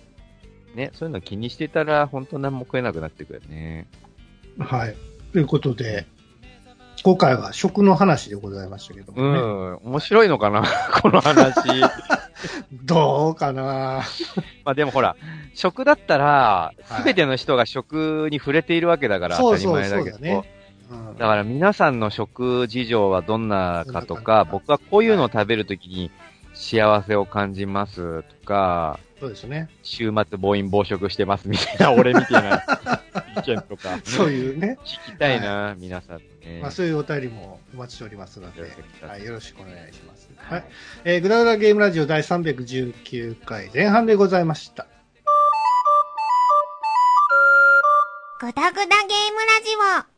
ね、そういうの気にしてたら、本当何も食えなくなってくるよね。はい。ということで、今回は食の話でございましたけどうもね。ん、面白いのかな？<laughs> この話。<laughs> どうかな？まあでもほら、食だったらは、いすべての人が食に触れているわけだから、当たり前だけど。そうだね。うんだから皆さんの食事情はどんなかとか、僕はこういうのを食べるときに幸せを感じますとか、そうですね。週末暴飲暴食してますみたいな、俺みたいな <laughs> 意見とか、<laughs> そういうね。聞きたいな、皆さんとね。まあそういうお便りもお待ちしておりますのでよろしくお願いしま、すはい、よろしくお願いします。はい。えー、グダグダゲームラジオ第319回前半でございました。ぐだぐだゲームラジオ